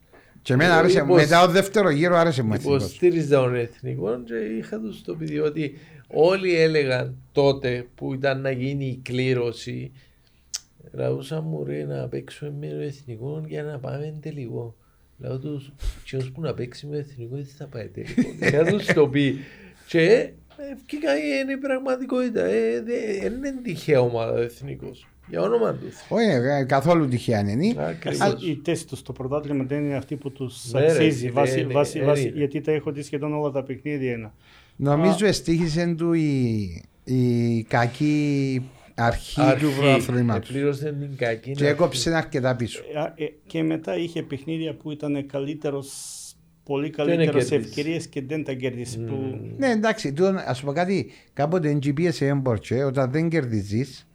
και εμένα εγώ άρεσε, υποσ- μετά ο δεύτερο γύρο άρεσε μου ο εθνικός. υποστήριζα τον εθνικό και είχα τους το παιδί ότι όλοι έλεγαν τότε που ήταν να γίνει η κλήρωση Ραούσα μου ρε να παίξουμε με το εθνικό για να πάμε τελικό. Λέω τους, ποιος που να παίξει με το εθνικό δεν θα πάει τελικό. Είχα τους το πει. Και ε, βγήκα ε, είναι η πραγματικότητα. Ε, Δεν είναι τυχαία ομάδα ο εθνικός. Για όνομα του. Θεού. Όχι, ε, καθόλου τυχαία δεν είναι. Ακριβώς. Εντάξει, Η θέση τους στο πρωτάθλημα δεν είναι αυτή που τους Ναι, ρε, αξίζει. είναι, βάσει, είναι, βάσει, είναι, βάσει, είναι. γιατί τα έχω δει σχεδόν όλα τα παιχνίδια. Είναι. Νομίζω εστίχησε του η, η κακή αρχή, του πρωταθλήματος. Επλήρωσε την κακή Και έκοψε αρκετά πίσω. Ε, ε, Και μετά είχε παιχνίδια που ήταν καλύτερος, πολύ δεν καλύτερο σε κέρδισε. ευκαιρίες και δεν τα κέρδισε. Που... Ναι, εντάξει, τούτο, ας πω κάτι, κάποτε εν GPS έμπορτσε, όταν δεν κερδίζεις,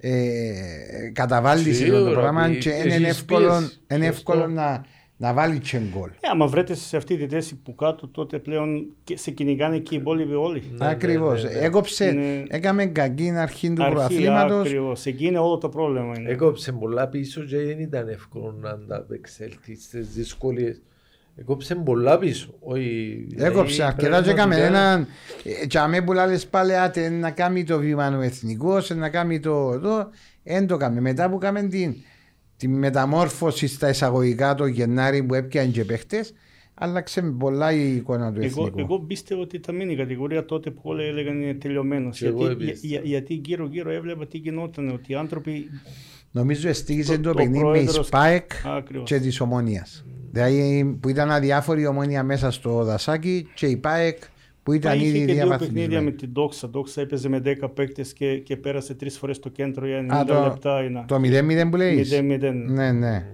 ε, καταβάλεις Σίγουρα, το πράγμα πει- και έχεις είναι εύκολο, πίεση. είναι Σωστό. εύκολο να, να βάλει και γκολ. Ε, άμα βρέτε σε αυτή τη θέση που κάτω, τότε πλέον και σε κυνηγάνε και οι υπόλοιποι όλοι. Ναι, Ακριβώς. ναι, ναι, ναι. Έκοψε, Είναι- έκαμε κακή αρχή του Αρχή, προαθλήματος. ακριβώς. Εκεί είναι όλο το πρόβλημα. Είναι. Έκοψε πολλά πίσω και δεν ήταν εύκολο να ανταπεξέλθει στις δυσκολίες. Έκοψε πολλά πίσω. Όχι, Έκοψε δηλαδή, αρκετά και έκαμε πραγματικά- έναν ε, και αμέ που λάλες πάλι άτε να κάνει το βήμα ο εθνικός, να κάνει το εδώ, δεν το κάμε. Μετά που κάμε την, την μεταμόρφωση στα εισαγωγικά το Γενάρη που έπιανε και παίχτες, άλλαξε πολλά η εικόνα του Εγώ, εθνικού. εγώ πίστευα ότι θα μείνει η κατηγορία τότε που όλοι έλεγαν είναι τελειωμένος. Και εγώ Γιατί, επίσης. για- γιατί γύρω-γύρω έβλεπα τι γινόταν, ότι οι άνθρωποι. Νομίζω εστίγησε Το- το, το παιχνίδι με πρόεδρος- Σπάεκ Ακριβώς. και της Ομόνιας. Δηλαδή που ήταν αδιάφορη η Ομόνια μέσα στο δασάκι και η Πάεκ που ήταν Είχε ήδη και δύο παιχνίδια με διαβαθμισμένη. την Δόξα. Δόξα έπαιζε με 10 παίκτες και, και πέρασε τρεις φορές στο κέντρο για 90 Α, το- λεπτά. Είναι. Το 0-0 που λέει. 0-0. Ναι, ναι.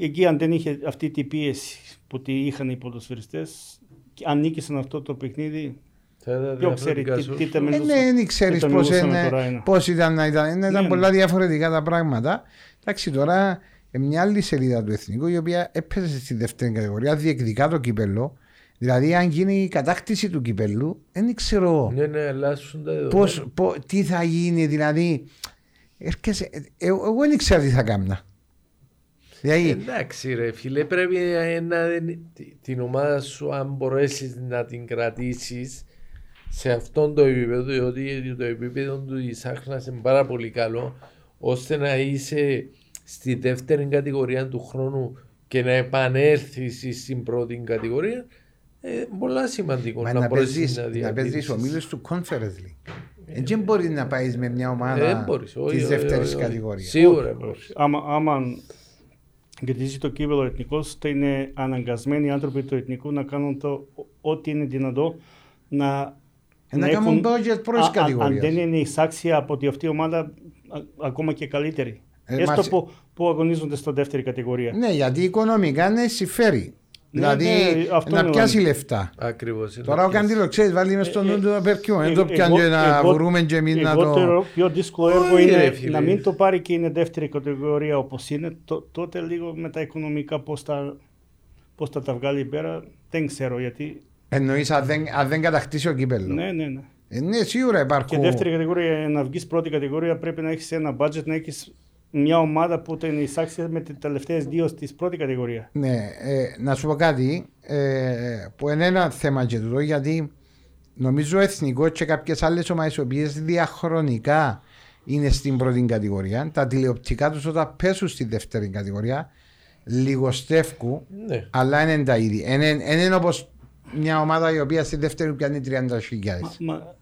Εκεί αν δεν είχε αυτή την πίεση που τη είχαν οι ποδοσφαιριστές, και αν νίκησαν αυτό το παιχνίδι, Θα ήταν ποιο ξέρει διαφορετικά τι, σου. τι τα Ε, μιλούσαν. ναι, δεν ξέρεις τα πώς μιλούσαμε τώρα, είναι. ήταν να ήταν. Ήταν Ναι, πολλά ναι. διαφορετικά τα πράγματα. Εντάξει, τώρα ε, μια άλλη σελίδα του εθνικού η οποία έπεσε στη δεύτερη κατηγορία, διεκδικά το κύπελο. Δηλαδή, αν γίνει η κατάκτηση του κυπελού, δεν ξέρω Ναι, ναι, αλλάσουν τα δεδομένα. πώς, πο- τι θα γίνει. Δηλαδή, έρχεσαι, ε, ε, εγώ δεν ξέρω τι θα κάνω. Δηλαδή, Εντάξει ρε φίλε, πρέπει να, να- τη- την ομάδα σου αν μπορέσεις να την κρατήσεις σε αυτόν το επίπεδο, διότι το επίπεδο του της Άχνας είναι πάρα πολύ καλό, ώστε να είσαι στη δεύτερη κατηγορία του χρόνου και να επανέλθεις στην πρώτη κατηγορία, ε, πολλά σημαντικό μα να, να μπορέσεις παίζεις, να να παίζεις διατηρήσεις. ομίλους του Conference League. Ε, Δεν μπορείς να πάεις με μια Ε, ομάδα δεν μπορείς, όχι, της όχι, δεύτερης όχι, όχι. κατηγορίας. Σίγουρα μπορείς. Άμα, άμα κερδίζει το κύπελο εθνικός, θα είναι αναγκασμένοι οι άνθρωποι του εθνικού να κάνουν το ό,τι είναι δυνατό να, Ε, να κάνουν budget προς Α- α- κατηγορίας. Αν δεν είναι εισάξια από ότι αυτή η ομάδα α- ακόμα και καλύτερη. Ε, Έστω μας- που, που αγωνίζονται στο δεύτερη κατηγορία. Ναι, γιατί οικονομικά είναι συμφέρει. Ναι, δηλαδή ναι, αυτό να είναι πιάσει το- λεφτά. Ακριβώς. είναι Τώρα ο αυτό. Καντήλο ξέρεις, βάλει μες στον Ε, νου του να περκιό. Δεν Ε, το πιάνει εγώ- και να εγώ- βρούμε και εμείς να εγώ το. το πιο δύσκολο έργο Όχι, ρε, είναι φίλε. να μην το πάρει και είναι δεύτερη κατηγορία όπως είναι. Το- τότε λίγο με τα οικονομικά πώς θα, πώς θα τα βγάλει πέρα δεν ξέρω γιατί. Εννοείς αν δεν, αν δεν κατακτήσει ο κύπελο. Ναι, ναι, ναι. Ε, ναι, σίγουρα Και υπάρχουν. δεύτερη κατηγορία, για να βγεις πρώτη κατηγορία πρέπει να έχεις ένα budget, να έχεις μια ομάδα που την εισάξει με τις τελευταίες δύο στη πρώτη κατηγορία. Ναι, ε, να σου πω κάτι ε, που είναι ένα θέμα και τούτο γιατί νομίζω ο εθνικό και κάποιες άλλες ομάδες οι οποίες διαχρονικά είναι στην πρώτη κατηγορία, τα τηλεοπτικά τους όταν πέσουν στη δεύτερη κατηγορία λιγοστεύκουν, Ναι. αλλά είναι τα ίδια. Είναι, είναι όπως μια ομάδα η οποία στη δεύτερη πιάνει 30 χιλιάδες. Μα,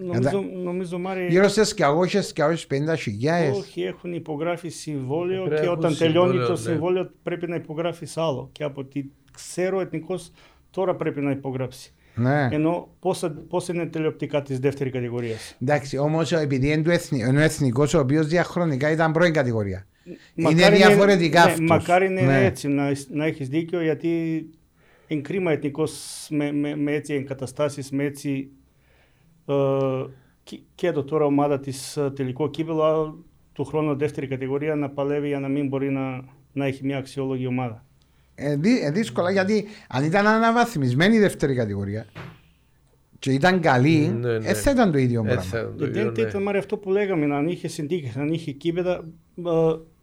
νομίζω, νομίζω Μάρη, Γύρω στις 200 και 50 χιλιάδες. όχι έχουν υπογράφει συμβόλαιο Πρέπει και να όταν έχουν τελειώνει συμβόλαιο, το ναι. συμβόλαιο πρέπει να υπογράφεις άλλο. Και από ό,τι ξέρω, ο εθνικός τώρα πρέπει να υπογράψει. Ναι. Ενώ πώ είναι τηλεοπτικά της δεύτερης κατηγορίας; Εντάξει, όμως επειδή είναι, του εθνι... είναι ο εθνικός ο οποίος διαχρονικά ήταν πρώην κατηγορία. Είναι διαφορετικά ναι, αυτός. Μακάρι είναι Ναι. έτσι, να, να έχεις δίκιο γιατί είναι κρίμα εθνικός με, με, με έτσι εγκαταστάσεις, με έτσι. Ε, και, και το τώρα ομάδα τη τελικό κύπελο, αλλά του χρόνου δεύτερη κατηγορία να παλεύει για να μην μπορεί να, να έχει μια αξιόλογη ομάδα. Ε, δύ- ε, δύσκολα γιατί αν ήταν αναβαθμισμένη η δεύτερη κατηγορία και ήταν καλή, Ναι, ναι. ε, θα ήταν το ίδιο Ε, πράγμα. θα το Γιατί ίδιο, ναι. ήταν μάρε αυτό που λέγαμε, αν είχε συνθήκε, αν είχε κήπεδα. ε,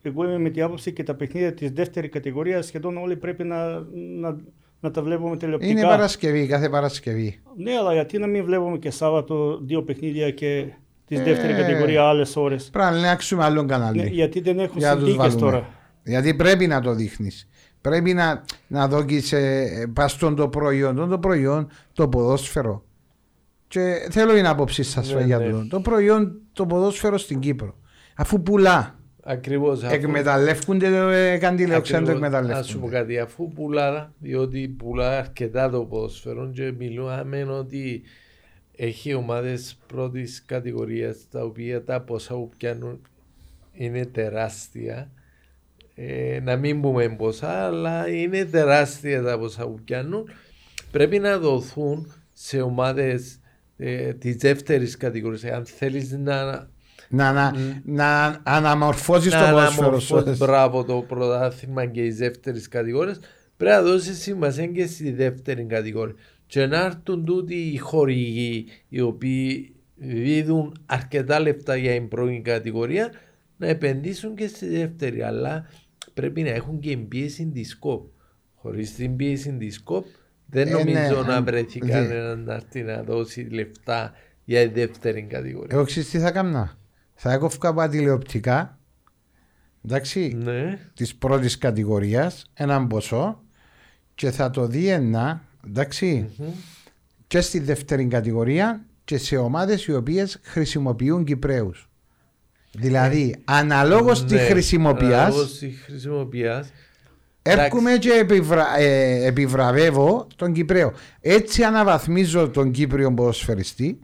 Εγώ είμαι με την άποψη και τα παιχνίδια τη δεύτερη κατηγορία σχεδόν όλοι πρέπει να, να, να τα βλέπουμε τηλεοπτικά. Είναι Παρασκευή, κάθε Παρασκευή. Ναι, αλλά γιατί να μην βλέπουμε και Σάββατο δύο παιχνίδια και τη Ε, δεύτερη κατηγορία άλλες ώρες; Πρέπει να αλλάξουμε άλλον κανάλι. Ναι, γιατί δεν έχουν Για να τους συνθήκε βάλουμε. τώρα. Γιατί πρέπει να το δείχνεις. Πρέπει να, να δώσει ε, πας στον το προϊόν, τον το προϊόν, το ποδόσφαιρο. Και θέλω την άποψή σας Ναι, για ναι. το, το προϊόν, το ποδόσφαιρο στην Κύπρο. Αφού πουλά, Ακριβώς. αφού- εκμεταλλεύκονται, ε, κάτι λέω, ξέρουν το Ακριβώς. Να σου πω εκμεταλλεύκονται. κάτι, αφού πουλά, διότι πουλά αρκετά το ποδοσφαίρο και μιλούμε ότι έχει ομάδες πρώτης κατηγορίας τα οποία τα ποσά που πιάνουν είναι τεράστια. Ε, να μην πούμε ποσά, αλλά είναι τεράστια τα ποσά που πιάνουν. Πρέπει να δοθούν σε ομάδες ε, της δεύτερης κατηγορίας. Αν θέλεις να Να, να, να αναμορφώσεις το να ποδόσφαιρο σου. αναμορφώσει μπράβο το πρωτάθλημα και η δεύτερη κατηγορία, πρέπει να δώσεις σημασία και στη δεύτερη κατηγορία. Και να έρθουν τούτοι οι χορηγοί οι οποίοι δίδουν αρκετά λεφτά για την πρώτη κατηγορία να επενδύσουν και στη δεύτερη. Αλλά πρέπει να έχουν και πίεση της ΚΟΠ. Χωρίς την πίεση της ΚΟΠ δεν Ε, νομίζω ναι, να ε, βρεθεί δε. κανένα να έρθει να δώσει λεφτά για τη δεύτερη κατηγορία. Εγώ ξέρεις τι θα έκανα; Θα έκοφκα από τα τηλεοπτικά, εντάξει, Ναι. της πρώτης κατηγορίας, έναν ποσό και θα το διένα, εντάξει, και στη δεύτερη κατηγορία και σε ομάδες οι οποίες χρησιμοποιούν Κυπρέους. Δηλαδή, αναλόγως τη Ναι, χρησιμοποιάς, αναλόγως τη χρησιμοποιάς. έρχομαι και επιβρα, ε, επιβραβεύω τον Κυπρέο. Έτσι αναβαθμίζω τον Κύπριο ποδοσφαιριστή,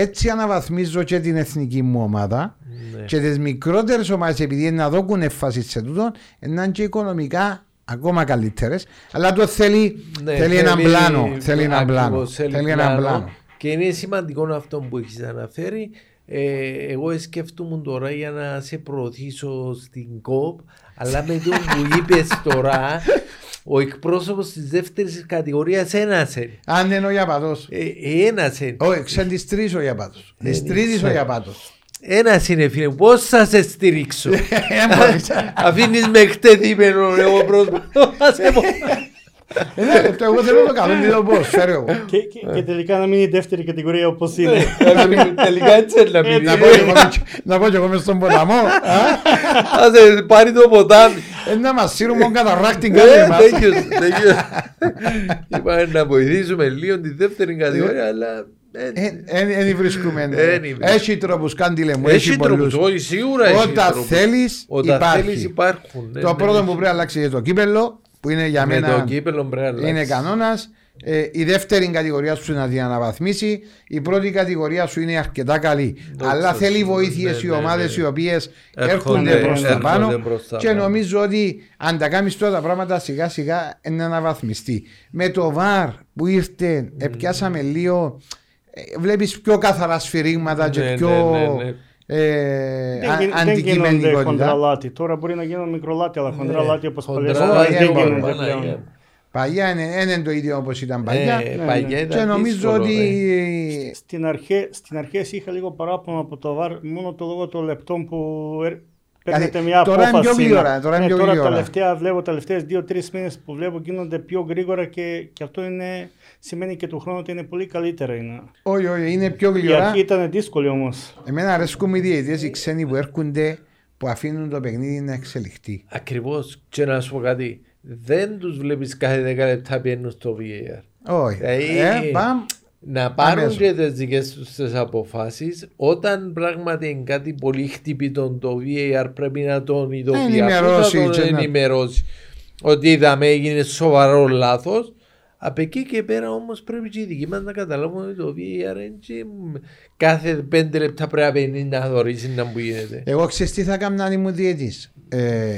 έτσι αναβαθμίζω και την εθνική μου ομάδα Ναι. και τις μικρότερες ομάδες επειδή είναι να δώκουν έμφαση σε τούτο να είναι και οικονομικά ακόμα καλύτερες αλλά το θέλει, Ναι, θέλει έναν πλάνο θέλει έναν ακριβώς, πλάνο θέλει έναν πλάνο Και είναι σημαντικό αυτό που έχεις αναφέρει. Ε, εγώ σκέφτομαι τώρα για να σε προωθήσω στην ΚΟΠ, αλλά με το που (laughs) είπες τώρα, ο εκπρόσωπος της δεύτερης κατηγορίας ένασε. αν είναι ο Ιαπατός Ε, ένασε. όχι ξέρει τις τρεις ο Ιαπατός Δεν τις τρίτης ο ξέρω. Ιαπατός Ένα είναι φίλε, πώς θα σε στηρίξω; Ε, μπορείς. (laughs) Αφήνεις με εκτεθειμένο εγώ πρόσωπο. (laughs) Ε, ναι, το εγώ θέλω το καλό μην το πω φέρω εγώ (laughs) Και, και, και τελικά να μείνει η δεύτερη κατηγορία όπως είναι. Τελικά έτσι είναι να μην να πω και εγώ μες- να πω και εγώ μες στον ποταμό α. Άσε πάρει το ποτάμι. Ε, να μας σύρουν μόνο καταρράκτη Ε, κάθε μας τέλειος, τέλειος. Είπαμε να βοηθήσουμε λίγο τη δεύτερη κατηγορία, αλλά Δεν βρίσκουμε Εν βρίσκουμε. Έχει τρόπους κάντιλε μου έχει Έχει τρόπους, πολλούς όχι σίγουρα έχει Όταν τρόπους. θέλεις Όταν θέλεις υπάρχει υπάρχουν. ναι, Το ναι, πρώτο έχει. που πρέπει να αλλάξει είναι το κύπελο που είναι για Με το μένα κύπελο πρέπει να αλλάξει. είναι κανόνα. η δεύτερη κατηγορία σου είναι να την αναβαθμίσει. Η πρώτη κατηγορία σου είναι αρκετά καλή. Δόξα Αλλά σου. θέλει βοήθειες Ναι, οι ναι, ομάδες ναι. οι οποίες Έρχονται, έρχονται προς τα έρχονται πάνω. προς τα Και πάνω. νομίζω ότι αν τα κάνεις τώρα τα πράγματα σιγά σιγά είναι να αναβαθμιστεί. Με το βαρ που ήρθε, πιάσαμε λίγο. Βλέπεις πιο καθαρά σφυρίγματα και Ναι, πιο. ναι, ναι, ναι. ε, Δεν, α- γι- δεν γίνονται αντικειμενικότητα. χοντρά λάτι. Τώρα μπορεί να γίνουν μικρό λάτι, αλλά χοντρά Ναι. λάτι όπως Χοντρά παλιέ λάτι δεν δεν γίνονται μπορούν, Παναγία. πλέον. Παλιά είναι, δεν είναι το ίδιο όπως ήταν παλιά. Ε, ναι. παλιά Και ήταν και νομίζω δύσκολο, ότι. ναι. Στην αρχή, στην αρχή είχα λίγο παράπονο από το βαρ μόνο το λόγο των λεπτών που ερ- παίρνετε μια τώρα είναι απόφαση. πιο γλύωρα, τώρα είναι Ναι, πιο τώρα γλύωρα. τελευταία βλέπω τα τελευταίες δύο-τρεις μήνες που βλέπω γίνονται πιο γρήγορα και, και αυτό είναι, σημαίνει και του χρόνου ότι είναι πολύ καλύτερα. Είναι. Όχι, όχι, είναι πιο Η γλυωρά. αρχή ήταν δύσκολη όμως. Εμένα αρέσκουν οι διαιτητές οι ξένοι που έρχονται που αφήνουν το παιχνίδι να εξελιχθεί. Ακριβώς. Και να σου πω κάτι. Δεν τους βλέπεις κάθε 10 λεπτά πιένουν στο VAR. Όχι. Δηλαδή, Ε, παμ. να πάρουν αμέσως. και τις δικές τους τις αποφάσεις όταν πράγματι είναι κάτι πολύ χτυπητό το VAR πρέπει να τον ειδοποιήσει, ενημερώσει να και τον να- ενημερώσει ότι είδαμε έγινε σοβαρό λάθος από εκεί και πέρα όμως πρέπει και οι δικοί μας να καταλάβουν ότι το VAR είναι και κάθε πέντε λεπτά πρέπει να παίρνει να δωρήσει να που γίνεται. Εγώ ξέρεις τι θα έκανα αν ήμουν διαιτής. Ε,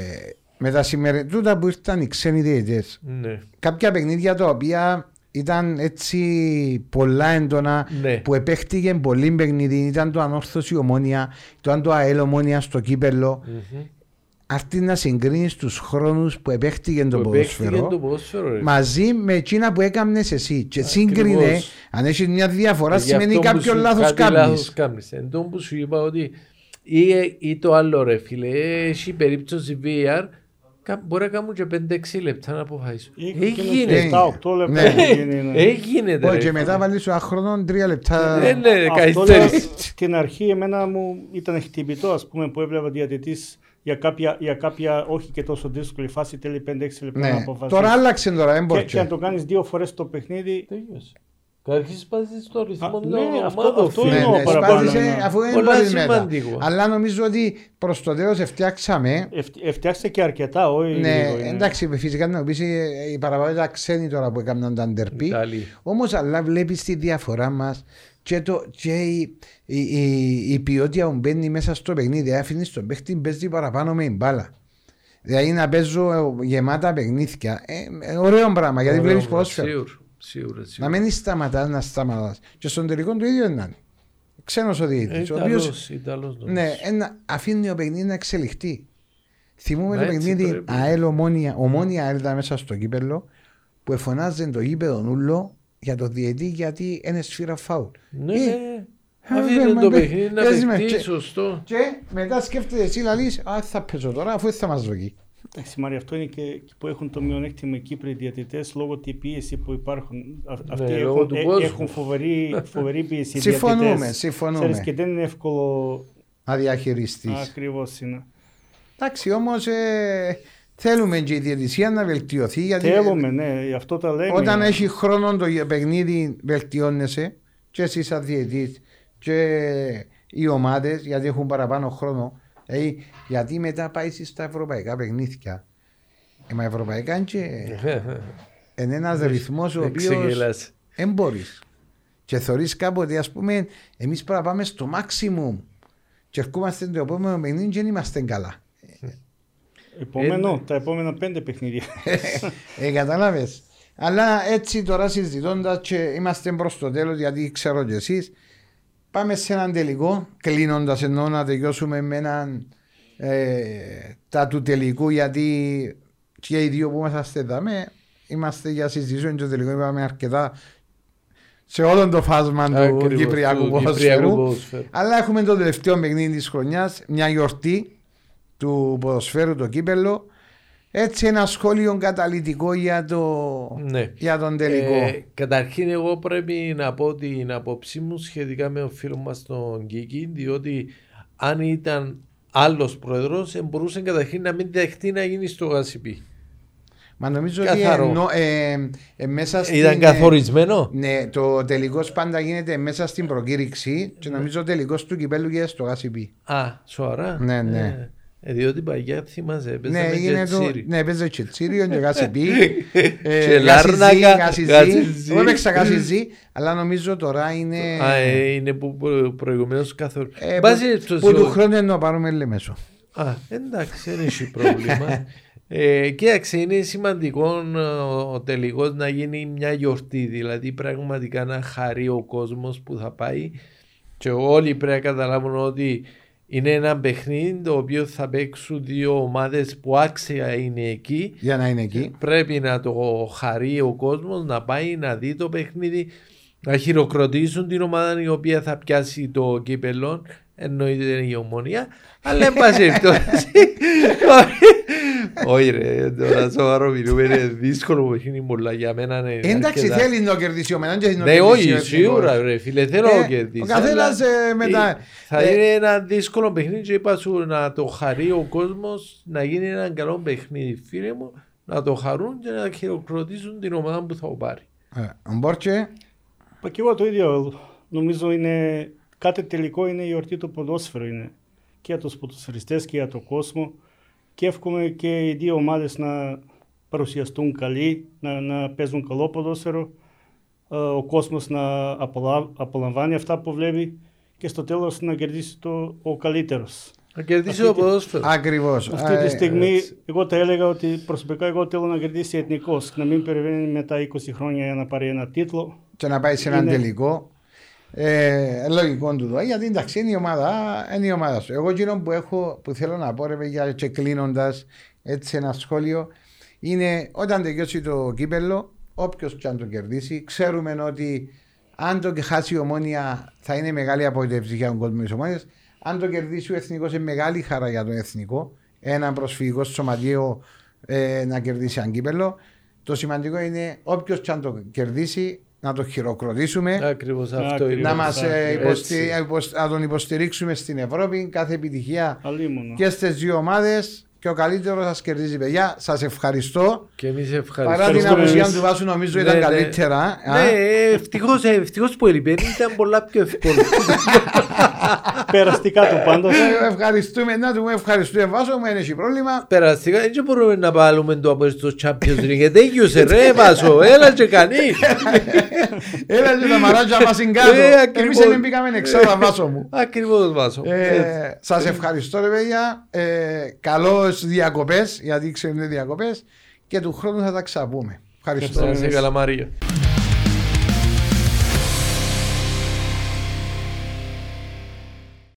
με τα σημερινά τούτα που ήρθαν οι ξένοι διαιτές. Ναι. Κάποια παιχνίδια τα οποία ήταν έτσι πολλά έντονα Ναι. που επέχτηκε πολύ παιχνίδι ήταν το ανόρθωση ομόνια, ήταν το ΑΕΛ ομόνια στο κύπελο. Μμμ. Αυτή να συγκρίνεις τους χρόνους που επέχτηκε το Που παίχτηκε ποδόσφαιρο το ποδόσφαιρο, ρε. μαζί με εκείνα που έκανε εσύ. Και Ακριβώς. σύγκρινε, αν έχεις μια διαφορά, Γι' σημαίνει αυτό που κάποιο σου- λάθος κάτι κάνεις. λάθος κάνεις. Εν τω που σου είπα ότι ή, ή το άλλο ρε φίλε, έχει περίπτωση VR, κα- μπορεί να κάνουν και 5-6 λεπτά να αποφασίσουν. Έγινε. Ε, 7-8 λεπτά. ναι. έγινε, ναι. Έγινε. Όχι, και μετά βάλεις σου άχρονο τρία λεπτά. Ε, ναι, Αυτό καθυστέρηση. λέω, στην αρχή εμένα μου ήταν χτυπητό ας πούμε που έβλεπα διατητής για κάποια, για κάποια όχι και τόσο δύσκολη φάση τέλει 5-6 λεπτά να Ναι. αποφασίσεις. Τώρα άλλαξε τώρα, δεν και, μπορείς. και αν το κάνεις δύο φορές το παιχνίδι Τέλειωσε. Καταρχήν σπάζεις το ρυθμό Α, των ναι, αυτό- ομάδων, αυτό φίλε. Ναι, εννοώ ναι, παραπάνω, σπάζησε, ναι. αφού είναι Πολλά πολύ μετά. σημαντικό. Αλλά νομίζω ότι προς το τέλο φτιάξαμε. ευ- φτιάξτε και αρκετά, όχι Ναι, λίγο, είναι. εντάξει, φυσικά να πεις οι παραπάνω ήταν ξένοι τώρα που έκαναν τα ντερπί. Ιταλοί. Όμως, αλλά βλέπεις τη διαφορά μας και, το, και η, η, η, η ποιότητα που μπαίνει μέσα στο παιχνίδι. Αφήνεις τον παίχτη παίζει παραπάνω με την μπάλα. Δηλαδή να παίζω γεμάτα παιχνίδια. Ε, ε, ωραίο πράγμα γιατί Ωραίο, βλέπεις ποδόσφαιρο. Σίγουρα, σίγουρα, Να σίγουρα. μην σταματά να σταματά. Και στον τελικό το ίδιο είναι. Ξένο ο Ε, διαιτητή. ο οποίος Ιταλός, Ιταλός νομίζω. ναι, ένα, αφήνει το παιχνίδι να εξελιχθεί. Θυμούμε Ναι, το έτσι παιχνίδι πρέπει. ΑΕΛ ομόνια, ομόνια ΑΕΛ ήταν μέσα στο κύπελο που εφωνάζε το γήπεδο νουλό για το διαιτή γιατί είναι σφύρα φάουλ. Ναι, Ε, ναι. α, Αφήνε βέβαια, το ναι. παιχνίδι να Παίζει με- παιχτεί, και- σωστό. Και μετά σκέφτεται εσύ λαλείς, α θα παίζω τώρα αφού δεν θα μας δοκεί. Εντάξει, Μάρια, αυτό είναι και και που έχουν το μειονέκτημα οι Κύπροι διαιτητές λόγω τη πίεση που υπάρχουν. Α- Αυτοί Ναι, λόγω έχουν, του ε, κόσμου. έχουν φοβερή, φοβερή πίεση. οι Συμφωνούμε, διαιτητές. συμφωνούμε. Ξέρεις, και δεν είναι εύκολο. Να διαχειριστείς. Ακριβώς είναι. Εντάξει όμως ε, θέλουμε και η διαιτησία να βελτιωθεί γιατί Θέλουμε, ναι, γι' αυτό τα λέμε. όταν έχει χρόνο το παιχνίδι βελτιώνεσαι και εσύ σαν διαιτής και οι ομάδες γιατί έχουν παραπάνω χρόνο δηλαδή, γιατί μετά πάει στα ευρωπαϊκά παιχνίδια ε, μα ευρωπαϊκά είναι και είναι ένας ρυθμός ο Δεν οποίος ξεγελάς. δεν μπορείς και θεωρείς κάποτε ας πούμε εμείς πρέπει να πάμε στο maximum και ερχόμαστε το επόμενο παιχνίδι και δεν είμαστε καλά Επόμενο, Ε, τα επόμενα πέντε παιχνίδια. (laughs) Ε, κατάλαβες. Αλλά έτσι τώρα συζητώντας και είμαστε προς το τέλος, γιατί ξέρω κι εσείς, πάμε σε έναν τελικό. Κλείνοντας εννοώ να τελειώσουμε με έναν ε, τα του τελικού, γιατί και οι δύο που είμαστε εδώ είμαστε για συζητήσεων και το τελικό είπαμε αρκετά σε όλο το φάσμα του Ακριβώς, Κυπριακού του ποδοσφαίρου. Κυπριακού ποδοσφαίρου. Αλλά έχουμε το τελευταίο παιχνίδι της χρονιάς, μια γιορτή του ποδοσφαίρου, το κύπελο. Έτσι ένα σχόλιο καταλητικό για, το, Ναι. για τον τελικό. Ε, καταρχήν εγώ πρέπει να πω την απόψη μου σχετικά με τον φίλο μας τον Κίκη διότι αν ήταν άλλος πρόεδρος ε, μπορούσε καταρχήν να μην δεχτεί να γίνει στο γασιπί. Μα νομίζω καθαρό. ότι εννο- ε, ε, μέσα στην, Ήταν καθορισμένο; Ναι, το τελικός πάντα γίνεται μέσα στην προκήρυξη και Ναι. νομίζω ο τελικός του κυπέλου γίνεται στο ΓΑΣΥΠΗ. Α, σοβαρά. Ναι, ναι. Ε, ε, διότι παγιά θυμάσαι, Ναι, παίζαμε έγινε και το. τσίρι. Ναι, (laughs) παίζει και τσίριο και γάσιπι. Και Λάρνακα, Γασιζή. Εγώ έπαιξα γάσιζή, αλλά νομίζω τώρα είναι. Α, ε, είναι που προ- προηγουμένως καθόλου. ε, Βάζει που, περιπτώσει, που του ο- χρόνου να πάρουμε λεμέσο. Α, εντάξει, δεν έχει πρόβλημα. ε, κοίταξε, είναι σημαντικό ε, ο, ο τελικός να γίνει μια γιορτή. Δηλαδή, πραγματικά να χαρεί ο κόσμος που θα πάει και όλοι πρέπει να καταλάβουν ότι είναι ένα παιχνίδι το οποίο θα παίξουν δύο ομάδες που άξια είναι εκεί. Για να είναι εκεί. Πρέπει να το χαρεί ο κόσμος να πάει να δει το παιχνίδι, να χειροκροτήσουν την ομάδα η οποία θα πιάσει το κύπελο. Εννοείται είναι η ομονία, αλλά εν πάση περιπτώσει. Όχι ρε, τώρα σοβαρό μιλούμε, είναι δύσκολο παιχνίδι πολλά για μένα. είναι Εντάξει, αρκετά. θέλει να κερδίσει ο Μενάν και να Ναι, κερδίσει ο όχι, εθνικός. σίγουρα ρε φίλε, θέλω Ε, να κερδίσει. ο καθένας, αλλά, ε, μετά- ε, Θα ε, είναι ένα δύσκολο παιχνίδι και είπα σου να το χαρεί ο κόσμος να γίνει ένα καλό παιχνίδι. Φίλε μου, να το χαρούν και να χειροκροτήσουν την ομάδα που θα το πάρει. Ε, Μπόρτσε, Μα και εγώ το ίδιο. Νομίζω είναι κάτι τελικό είναι η εορτή του ποδόσφαιρου. Είναι και για τους ποδοσφαιριστές και για τον κόσμο. Και εύχομαι και οι δύο ομάδες να παρουσιαστούν καλοί, να, να παίζουν καλό ποδόσφαιρο. ε, Ο κόσμος να απολα- απολαμβάνει αυτά που βλέπει και στο τέλος να κερδίσει το, ο καλύτερος. Να κερδίσει Αυτή ο τη- ποδόσφαιρο. ακριβώς. Αυτή τη στιγμή εγώ τα έλεγα ότι προσωπικά εγώ θέλω να κερδίσει εθνικός, να μην περιμένει μετά 20 χρόνια για να πάρει ένα τίτλο. Και να πάει σε έναν Είναι- τελικό. Ε, λογικό του το. Γιατί εντάξει είναι η ομάδα, είναι η ομάδα σου. Εγώ εκείνο που, έχω, που θέλω να πω ρε παιδιά και κλείνοντας έτσι ένα σχόλιο είναι όταν τελειώσει το κύπελο, όποιος και αν το κερδίσει, ξέρουμε ότι αν το χάσει η ομόνια θα είναι μεγάλη απογοήτευση για τον κόσμο της ομόνιας. Αν το κερδίσει ο εθνικός, είναι μεγάλη χαρά για τον εθνικό. Ένα προσφυγικό σωματείο ε, να κερδίσει ένα κύπελο. Το σημαντικό είναι όποιος και αν το κερδίσει να το χειροκροτήσουμε. Ακριβώς αυτό Ακριβώς. είναι. Να, μας, ε, Έτσι. υποστη- υποσ- να τον υποστηρίξουμε στην Ευρώπη. Κάθε επιτυχία Αλίμονο. και στις δύο ομάδες. Και ο καλύτερος σας κερδίζει, παιδιά. Σας ευχαριστώ. Και εμείς Παρά ευχαριστούμε. την Ευχαριστούμε απουσία εμείς. του Βάσου, νομίζω Ναι, ήταν ναι. καλύτερα. Α, Ναι, ευτυχώς, ε, ευτυχώς που έλειπε. Ήταν πολλά πιο εύκολο. (laughs) Περαστικά του πάντως. ε, Ευχαριστούμε. Να του πούμε ευχαριστούμε, Βάσο μου, δεν έχει πρόβλημα. Περαστικά, δεν μπορούμε να βάλουμε το από στο Champions League. Γιατί Τέλειωσε ρε Βάσο, έλα και κανεί. (laughs) Έλα και τα μαράτια μας είναι κάτω. Ε, ακριβώς. Εμείς δεν πήγαμε εξάδα, Βάσο μου. Ακριβώς Βάσο. Έτσι. Ε, Σας ευχαριστώ, ρε παιδιά. Ε, Καλώ διακοπές, γιατί ξέρετε διακοπές. Και του χρόνου θα τα ξαπούμε. Ευχαριστώ. Να είσαι καλά Μαρία.